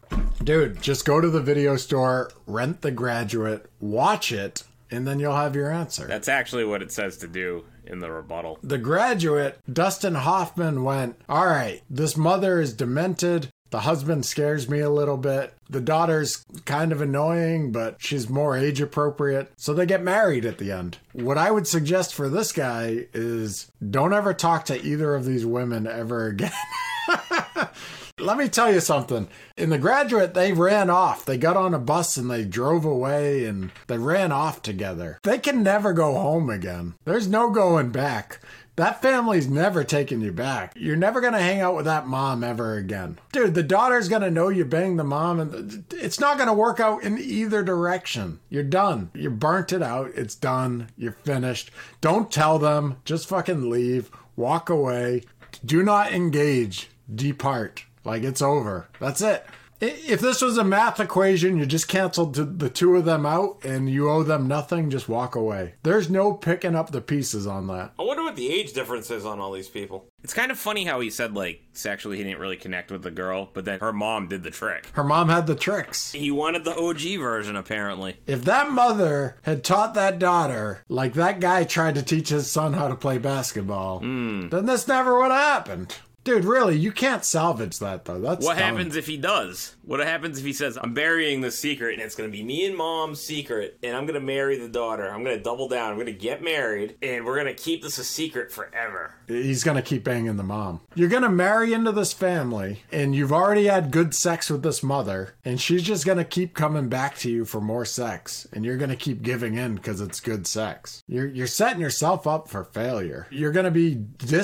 Dude, just go to the video store, rent The Graduate, watch it, and then you'll have your answer. That's actually what it says to do in the rebuttal. the graduate, Dustin Hoffman went, All right, this mother is demented. The husband scares me a little bit. The daughter's kind of annoying, but she's more age appropriate. So they get married at the end. What I would suggest for this guy is don't ever talk to either of these women ever again. Let me tell you something. In The Graduate, they ran off. They got on a bus and they drove away and they ran off together. They can never go home again. There's no going back. That family's never taking you back. You're never going to hang out with that mom ever again. Dude, the daughter's going to know you banged the mom and it's not going to work out in either direction. You're done. You burnt it out. It's done. You're finished. Don't tell them. Just fucking leave. Walk away. Do not engage. Depart. Like it's over. That's it. I- If this was a math equation, you just canceled the- the two of them out and you owe them nothing, just walk away. There's no picking up the pieces on that. I wonder what the age difference is on all these people. It's kind of funny how he said, like, sexually he didn't really connect with the girl, but then her mom did the trick. Her mom had the tricks. He wanted the OG version, apparently. If that mother had taught that daughter like that guy tried to teach his son how to play basketball, hmm. then this never would have happened. Dude, really, you can't salvage that though. That's What dumb. happens if he does? What happens if he says, I'm burying the secret and it's going to be me and mom's secret and I'm going to marry the daughter. I'm going to double down. I'm going to get married and we're going to keep this a secret forever. He's gonna keep banging the mom. You're gonna marry into this family, and you've already had good sex with this mother, and she's just gonna keep coming back to you for more sex, and you're gonna keep giving in because it's good sex. You're you're setting yourself up for failure. You're gonna be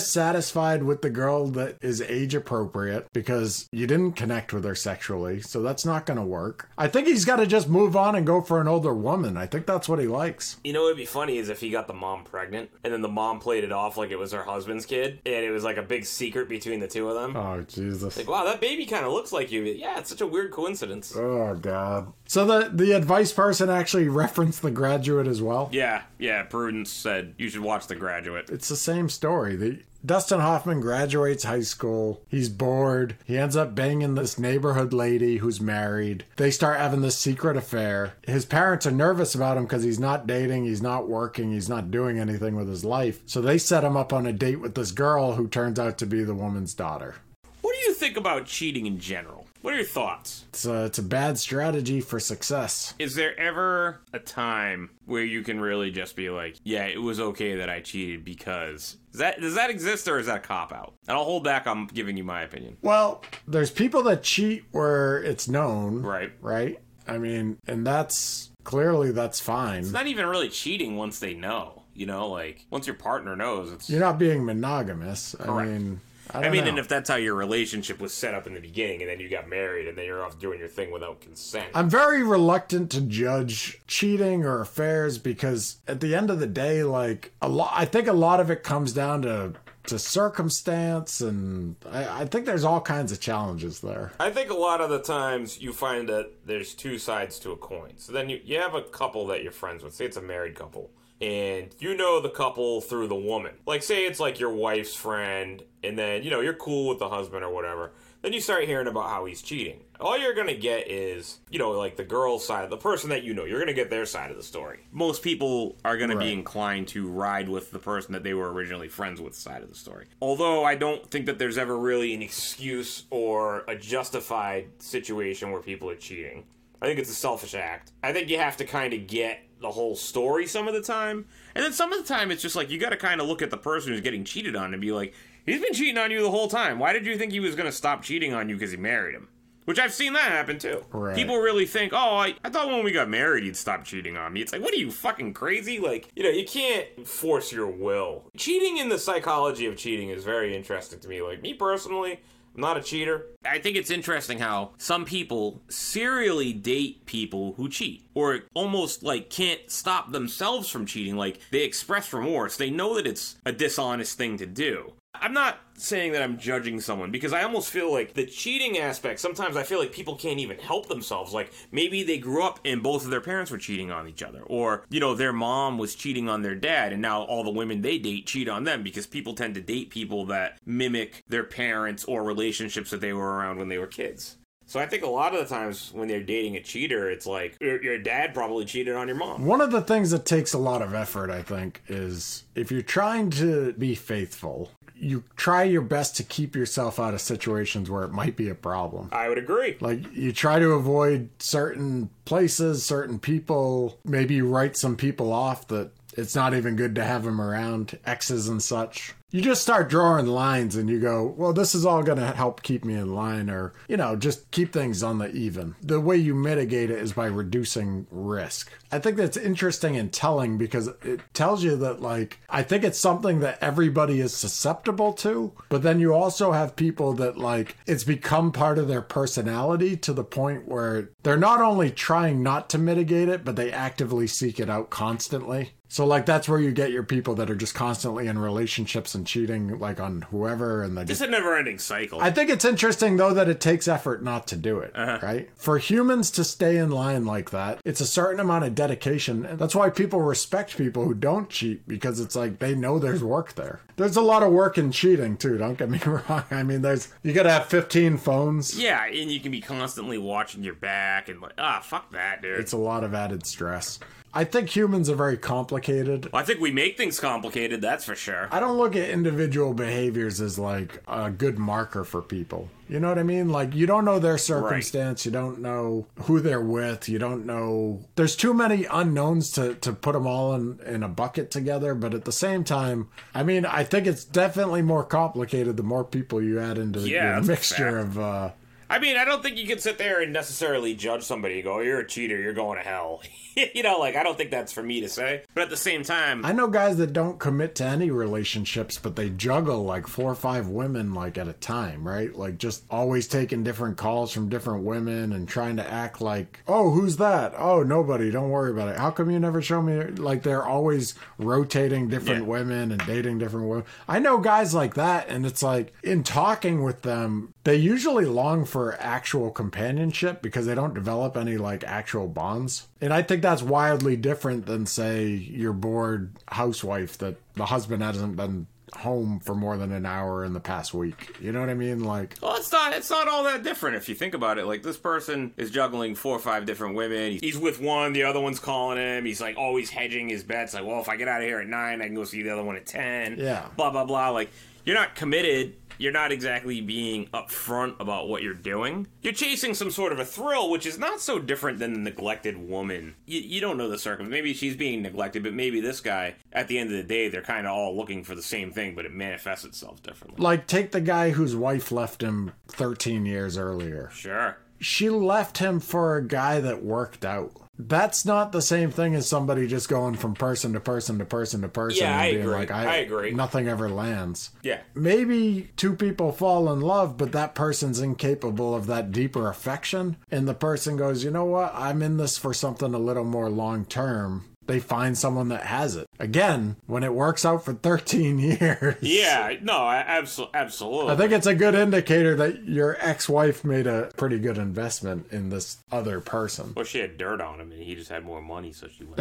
dissatisfied with the girl that is age appropriate because you didn't connect with her sexually, so that's not gonna work. I think he's got to just move on and go for an older woman. I think that's what he likes. You know what would be funny is if he got the mom pregnant and then the mom played it off like it was her husband's kid and it was like a big secret between the two of them. Oh Jesus. Like, wow, that baby kind of looks like you. Yeah, it's such a weird coincidence. Oh god. So the the advice person actually referenced the graduate as well. Yeah, yeah, Prudence said you should watch The Graduate. It's the same story. The Dustin Hoffman graduates high school. He's bored. He ends up banging this neighborhood lady who's married. They start having this secret affair. His parents are nervous about him because he's not dating, he's not working, he's not doing anything with his life. So they set him up on a date with this girl who turns out to be the woman's daughter. What do you think about cheating in general? What are your thoughts? It's a, it's a bad strategy for success. Is there ever a time where you can really just be like, yeah, it was okay that I cheated because does that does that exist or is that a cop out? And I'll hold back on giving you my opinion. Well, there's people that cheat where it's known. Right. Right? I mean, and that's clearly that's fine. It's not even really cheating once they know. You know, like once your partner knows, it's. You're not being monogamous. I mean, I, I don't mean, know. and if that's how your relationship was set up in the beginning, and then you got married, and then you're off doing your thing without consent. I'm very reluctant to judge cheating or affairs because at the end of the day, like a lot, I think a lot of it comes down to to circumstance, and I, I think there's all kinds of challenges there. I think a lot of the times you find that there's two sides to a coin. So then you, you have a couple that you're friends with. Say it's a married couple. And you know the couple through the woman. Like, say it's like your wife's friend, and then, you know, you're cool with the husband or whatever. Then you start hearing about how he's cheating. All you're gonna get is, you know, like the girl's side, the person that you know. You're gonna get their side of the story. Most people are gonna be inclined to ride with the person that they were originally friends with side of the story. Although I don't think that there's ever really an excuse or a justified situation where people are cheating. I think it's a selfish act. I think you have to kind of get the whole story some of the time. And then some of the time it's just like you got to kind of look at the person who's getting cheated on and be like, he's been cheating on you the whole time. Why did you think he was going to stop cheating on you because he married him? Which I've seen that happen too. Right. People really think, oh, I, I thought when we got married he'd stop cheating on me. It's like, what are you fucking crazy? Like, you know, you can't force your will. Cheating in the psychology of cheating is very interesting to me. Like, me personally, I'm not a cheater. I think it's interesting how some people serially date people who cheat or almost like can't stop themselves from cheating. Like they express remorse. They know that it's a dishonest thing to do. I'm not saying that I'm judging someone because I almost feel like the cheating aspect, sometimes I feel like people can't even help themselves. Like maybe they grew up and both of their parents were cheating on each other, or, you know, their mom was cheating on their dad, and now all the women they date cheat on them because people tend to date people that mimic their parents or relationships that they were around when they were kids. So I think a lot of the times when they're dating a cheater, it's like your, your dad probably cheated on your mom. One of the things that takes a lot of effort, I think, is if you're trying to be faithful, you try your best to keep yourself out of situations where it might be a problem. I would agree. Like you try to avoid certain places, certain people, maybe write some people off that it's not even good to have them around, exes and such. You just start drawing lines and you go, well, this is all going to help keep me in line or, you know, just keep things on the even. The way you mitigate it is by reducing risk. I think that's interesting and telling because it tells you that, like, I think it's something that everybody is susceptible to, but then you also have people that, like, it's become part of their personality to the point where they're not only trying not to mitigate it, but they actively seek it out constantly. So like that's where you get your people that are just constantly in relationships and cheating like on whoever and they It's just a never ending cycle. I think it's interesting though that it takes effort not to do it, right? For humans to stay in line like that, it's a certain amount of dedication. And that's why people respect people who don't cheat because it's like they know there's work there. There's a lot of work in cheating too, don't get me wrong. I mean, there's you got to have 15 phones. yeah, and you can be constantly watching your back and like, ah, fuck that, dude. It's a lot of added stress. I think humans are very complicated. Well, I think we make things complicated, that's for sure. I don't look at individual behaviors as like a good marker for people. You know what I mean? Like you don't know their circumstance, you don't know who they're with, you don't know. There's too many unknowns to to put them all in in a bucket together, but at the same time, I mean, I think it's definitely more complicated the more people you add into Yeah, a mixture of uh I mean, I don't think you can sit there and necessarily judge somebody and go, you're a cheater, you're going to hell. you know, like, I don't think that's for me to say. But at the same time, I know guys that don't commit to any relationships, but they juggle like four or five women like at a time, right? Like just always taking different calls from different women and trying to act like, oh, who's that? Oh, nobody. Don't worry about it. How come you never show me? Like they're always rotating different Yeah. women and dating different women. I know guys like that, and it's like in talking with them, they usually long for actual companionship because they don't develop any like actual bonds. And I think that's wildly different than say your bored housewife that the husband hasn't been home for more than an hour in the past week. You know what I mean? Like well, it's not, it's not all that different if you think about it. Like, this person is juggling four or five different women. He's with one, the other one's calling him. He's like always hedging his bets. Like, well, if I get out of here at nine, I can go see the other one at 10. Yeah. Blah, blah, blah. Like, you're not committed you're not exactly being upfront about what you're doing. You're chasing some sort of a thrill, which is not so different than the neglected woman. You, you don't know the circumstances. Maybe she's being neglected, but maybe this guy, at the end of the day, they're kind of all looking for the same thing, but it manifests itself differently. Like, take the guy whose wife left him 13 years earlier. Sure. She left him for a guy that worked out. That's not the same thing as somebody just going from person to person to person to person Yeah, and I being agree. like, I agree. Nothing ever lands. Yeah. Maybe two people fall in love, but that person's incapable of that deeper affection. And the person goes, you know what? I'm in this for something a little more long term. They find someone that has it. Again, when it works out for 13 years. Yeah, no, abso- absolutely. I think it's a good indicator that your ex wife made a pretty good investment in this other person. Well, she had dirt on him, and he just had more money, so she went.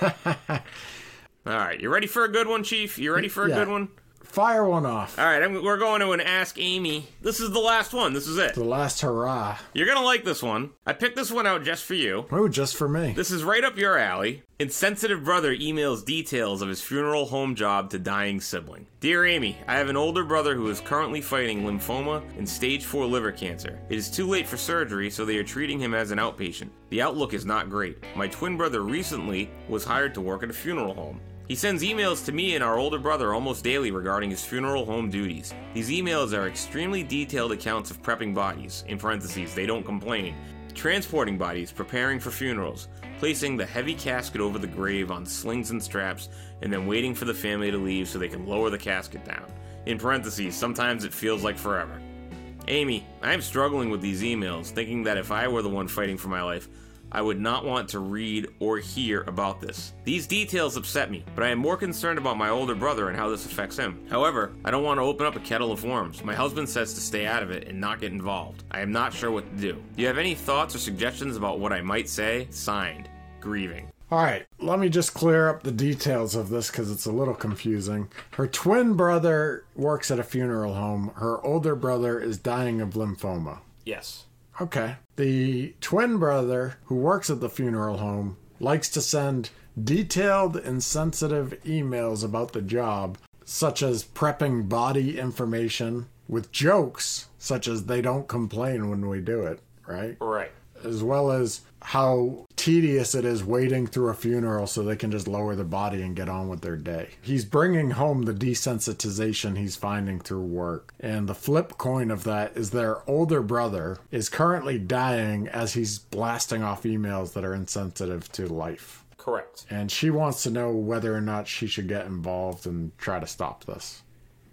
All right, you ready for a good one, Chief? You ready for a Yeah. good one? Fire one off. All right, I'm, we're going to an Ask Amy. This is the last one. This is it. The last hurrah. You're gonna like this one. I picked this one out just for you. Oh, just for me. This is right up your alley. Insensitive brother emails details of his funeral home job to dying sibling. Dear Amy, I have an older brother who is currently fighting lymphoma and stage 4 liver cancer. It is too late for surgery, so they are treating him as an outpatient. The outlook is not great. My twin brother recently was hired to work at a funeral home. He sends emails to me and our older brother almost daily regarding his funeral home duties. These emails are extremely detailed accounts of prepping bodies, in parentheses, they don't complain, transporting bodies, preparing for funerals, placing the heavy casket over the grave on slings and straps, and then waiting for the family to leave so they can lower the casket down. In parentheses, sometimes it feels like forever. Amy, I am struggling with these emails, thinking that if I were the one fighting for my life, I would not want to read or hear about this. These details upset me, but I am more concerned about my older brother and how this affects him. However, I don't want to open up a kettle of worms. My husband says to stay out of it and not get involved. I am not sure what to do. Do you have any thoughts or suggestions about what I might say? Signed, Grieving. All right, let me just clear up the details of this because it's a little confusing. Her twin brother works at a funeral home. Her older brother is dying of lymphoma. Yes. Okay. The twin brother who works at the funeral home likes to send detailed and sensitive emails about the job, such as prepping body information with jokes, such as they don't complain when we do it, right? Right. As well as how tedious it is waiting through a funeral so they can just lower the body and get on with their day. He's bringing home the desensitization he's finding through work. And the flip coin of that is their older brother is currently dying as he's blasting off emails that are insensitive to life. Correct. And she wants to know whether or not she should get involved and try to stop this.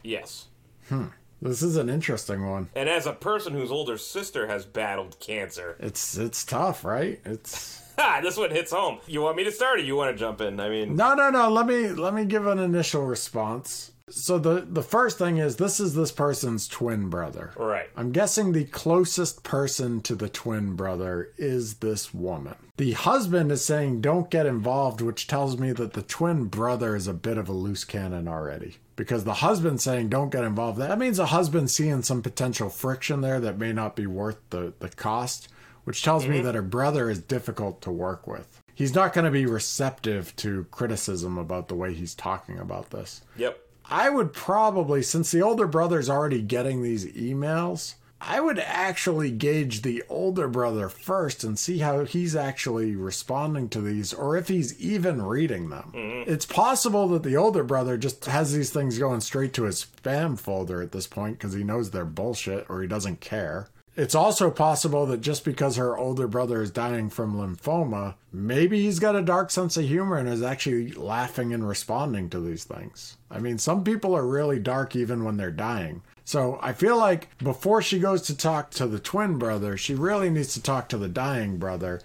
Yes. Hmm. This is an interesting one. And as a person whose older sister has battled cancer, It's it's tough, right? It's ha, this one hits home. You want me to start or you want to jump in? I mean, No, no, no. Let me let me give an initial response. So the the first thing is this is this person's twin brother. right. I'm guessing the closest person to the twin brother is this woman. The husband is saying don't get involved, which tells me that the twin brother is a bit of a loose cannon already. Because the husband saying don't get involved, that means the husband seeing some potential friction there that may not be worth the, the cost, which tells me mm-hmm. that her brother is difficult to work with. He's not going to be receptive to criticism about the way he's talking about this. Yep. I would probably, since the older brother's already getting these emails, I would actually gauge the older brother first and see how he's actually responding to these or if he's even reading them. Mm-hmm. It's possible that the older brother just has these things going straight to his spam folder at this point because he knows they're bullshit or he doesn't care. It's also possible that just because her older brother is dying from lymphoma, maybe he's got a dark sense of humor and is actually laughing and responding to these things. I mean, some people are really dark even when they're dying. So I feel like before she goes to talk to the twin brother, she really needs to talk to the dying brother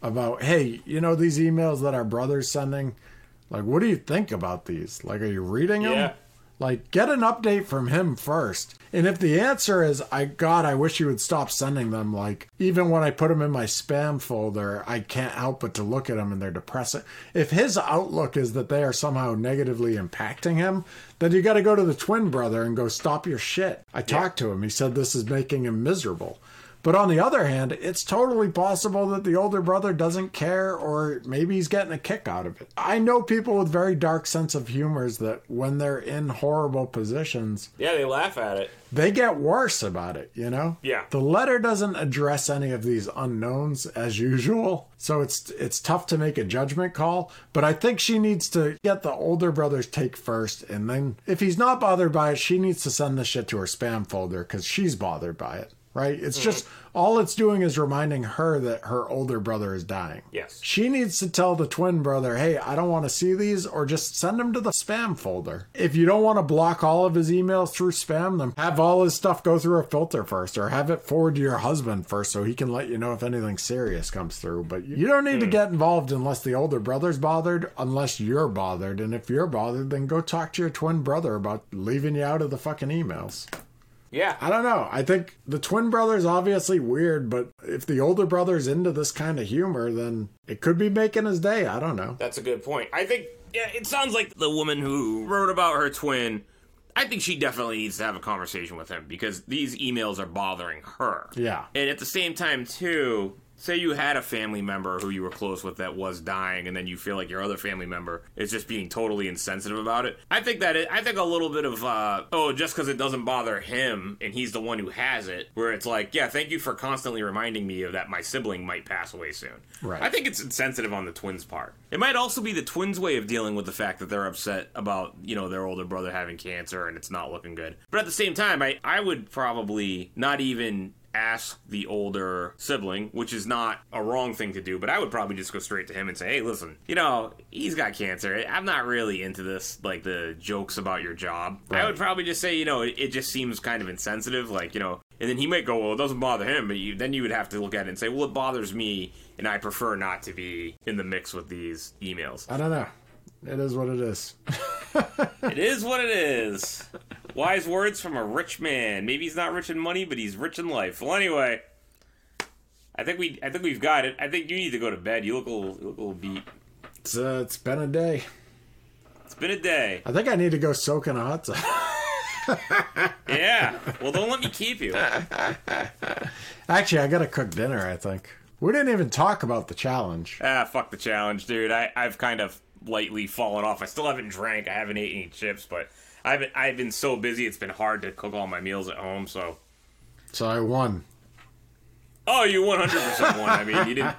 about, hey, you know, these emails that our brother's sending, like, what do you think about these? Like, are you reading them? Yeah. Like, get an update from him first. And if the answer is, I God, I wish you would stop sending them, like, even when I put them in my spam folder, I can't help but to look at them and they're depressing. If his outlook is that they are somehow negatively impacting him, then you got to go to the twin brother and go, stop your shit. I talked to him. He said this is making him miserable. But on the other hand, it's totally possible that the older brother doesn't care or maybe he's getting a kick out of it. I know people with very dark sense of humors that when they're in horrible positions, Yeah, they laugh at it. they get worse about it, you know? Yeah. The letter doesn't address any of these unknowns as usual, so it's it's tough to make a judgment call, but I think she needs to get the older brother's take first and then if he's not bothered by it, she needs to send the shit to her spam folder cuz she's bothered by it. Right? It's mm-hmm. just all it's doing is reminding her that her older brother is dying. Yes. She needs to tell the twin brother, hey, I don't want to see these, or just send them to the spam folder. If you don't want to block all of his emails through spam, then have all his stuff go through a filter first, or have it forward to your husband first so he can let you know if anything serious comes through. But you don't need to mm. get involved unless the older brother's bothered, unless you're bothered. And if you're bothered, then go talk to your twin brother about leaving you out of the fucking emails. Yeah. I don't know. I think the twin brother's obviously weird, but if the older brother's into this kind of humor, then it could be making his day. I don't know. That's a good point. I think yeah, it sounds like the woman who wrote about her twin. I think she definitely needs to have a conversation with him because these emails are bothering her. Yeah. And at the same time, too, say you had a family member who you were close with that was dying, and then you feel like your other family member is just being totally insensitive about it. I think that it, I think a little bit of uh, oh, just because it doesn't bother him and he's the one who has it, where it's like, yeah, thank you for constantly reminding me of that my sibling might pass away soon. Right. I think it's insensitive on the twins' part. It might also be the twins' way of dealing with the fact that they're upset about you know their older brother having cancer and it's not looking good. But at the same time, I I would probably not even ask the older sibling, which is not a wrong thing to do, but I would probably just go straight to him and say, "Hey, listen, you know, he's got cancer. I'm not really into this like the jokes about your job." I would probably just say, you know, it, it just seems kind of insensitive, like, you know, and then he might go, "Well, it doesn't bother him," but you, then you would have to look at it and say, "Well, it bothers me, and I prefer not to be in the mix with these emails." I don't know. It is what it is. it is what it is. Wise words from a rich man. Maybe he's not rich in money, but he's rich in life. Well, anyway, I think we I think we've got it. I think you need to go to bed. You look a little, look a little beat. It's, uh, it's been a day. It's been a day. I think I need to go soak in a hot tub. Yeah. Well, don't let me keep you. Actually, I gotta cook dinner. I think we didn't even talk about the challenge. Ah, fuck the challenge, dude. I I've kind of lightly fallen off. I still haven't drank. I haven't eaten any chips, but I've been I've been so busy. It's been hard to cook all my meals at home. So. So I won. Oh, you 100% won. I mean, you didn't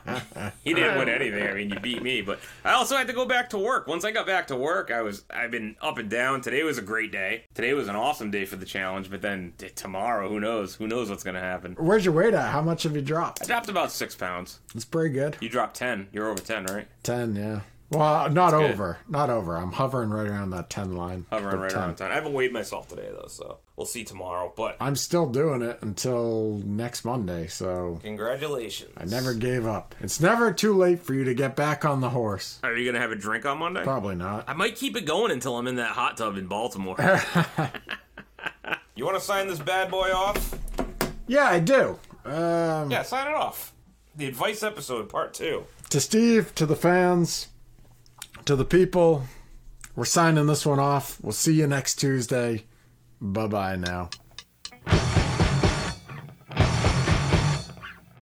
you didn't win anything. I mean, you beat me, but I also had to go back to work. Once I got back to work, I was I've been up and down. Today was a great day. Today was an awesome day for the challenge, but then t- tomorrow, who knows? Who knows what's going to happen? Where's your weight at? How much have you dropped? I dropped about 6 pounds. It's pretty good. You dropped 10. You're over 10, right? Ten, yeah. Well, not good. over. Not over. I'm hovering right around that ten line. Hovering right 10. around 10. I haven't weighed myself today though, so we'll see tomorrow, but I'm still doing it until next Monday, so congratulations. I never gave up. It's never too late for you to get back on the horse. Are you going to have a drink on Monday? Probably not. I might keep it going until I'm in that hot tub in Baltimore. you want to sign this bad boy off? Yeah, I do. Um, Yeah, sign it off. The advice episode, part two. To Steve, to the fans, to the people, we're signing this one off. We'll see you next Tuesday. Bye bye now.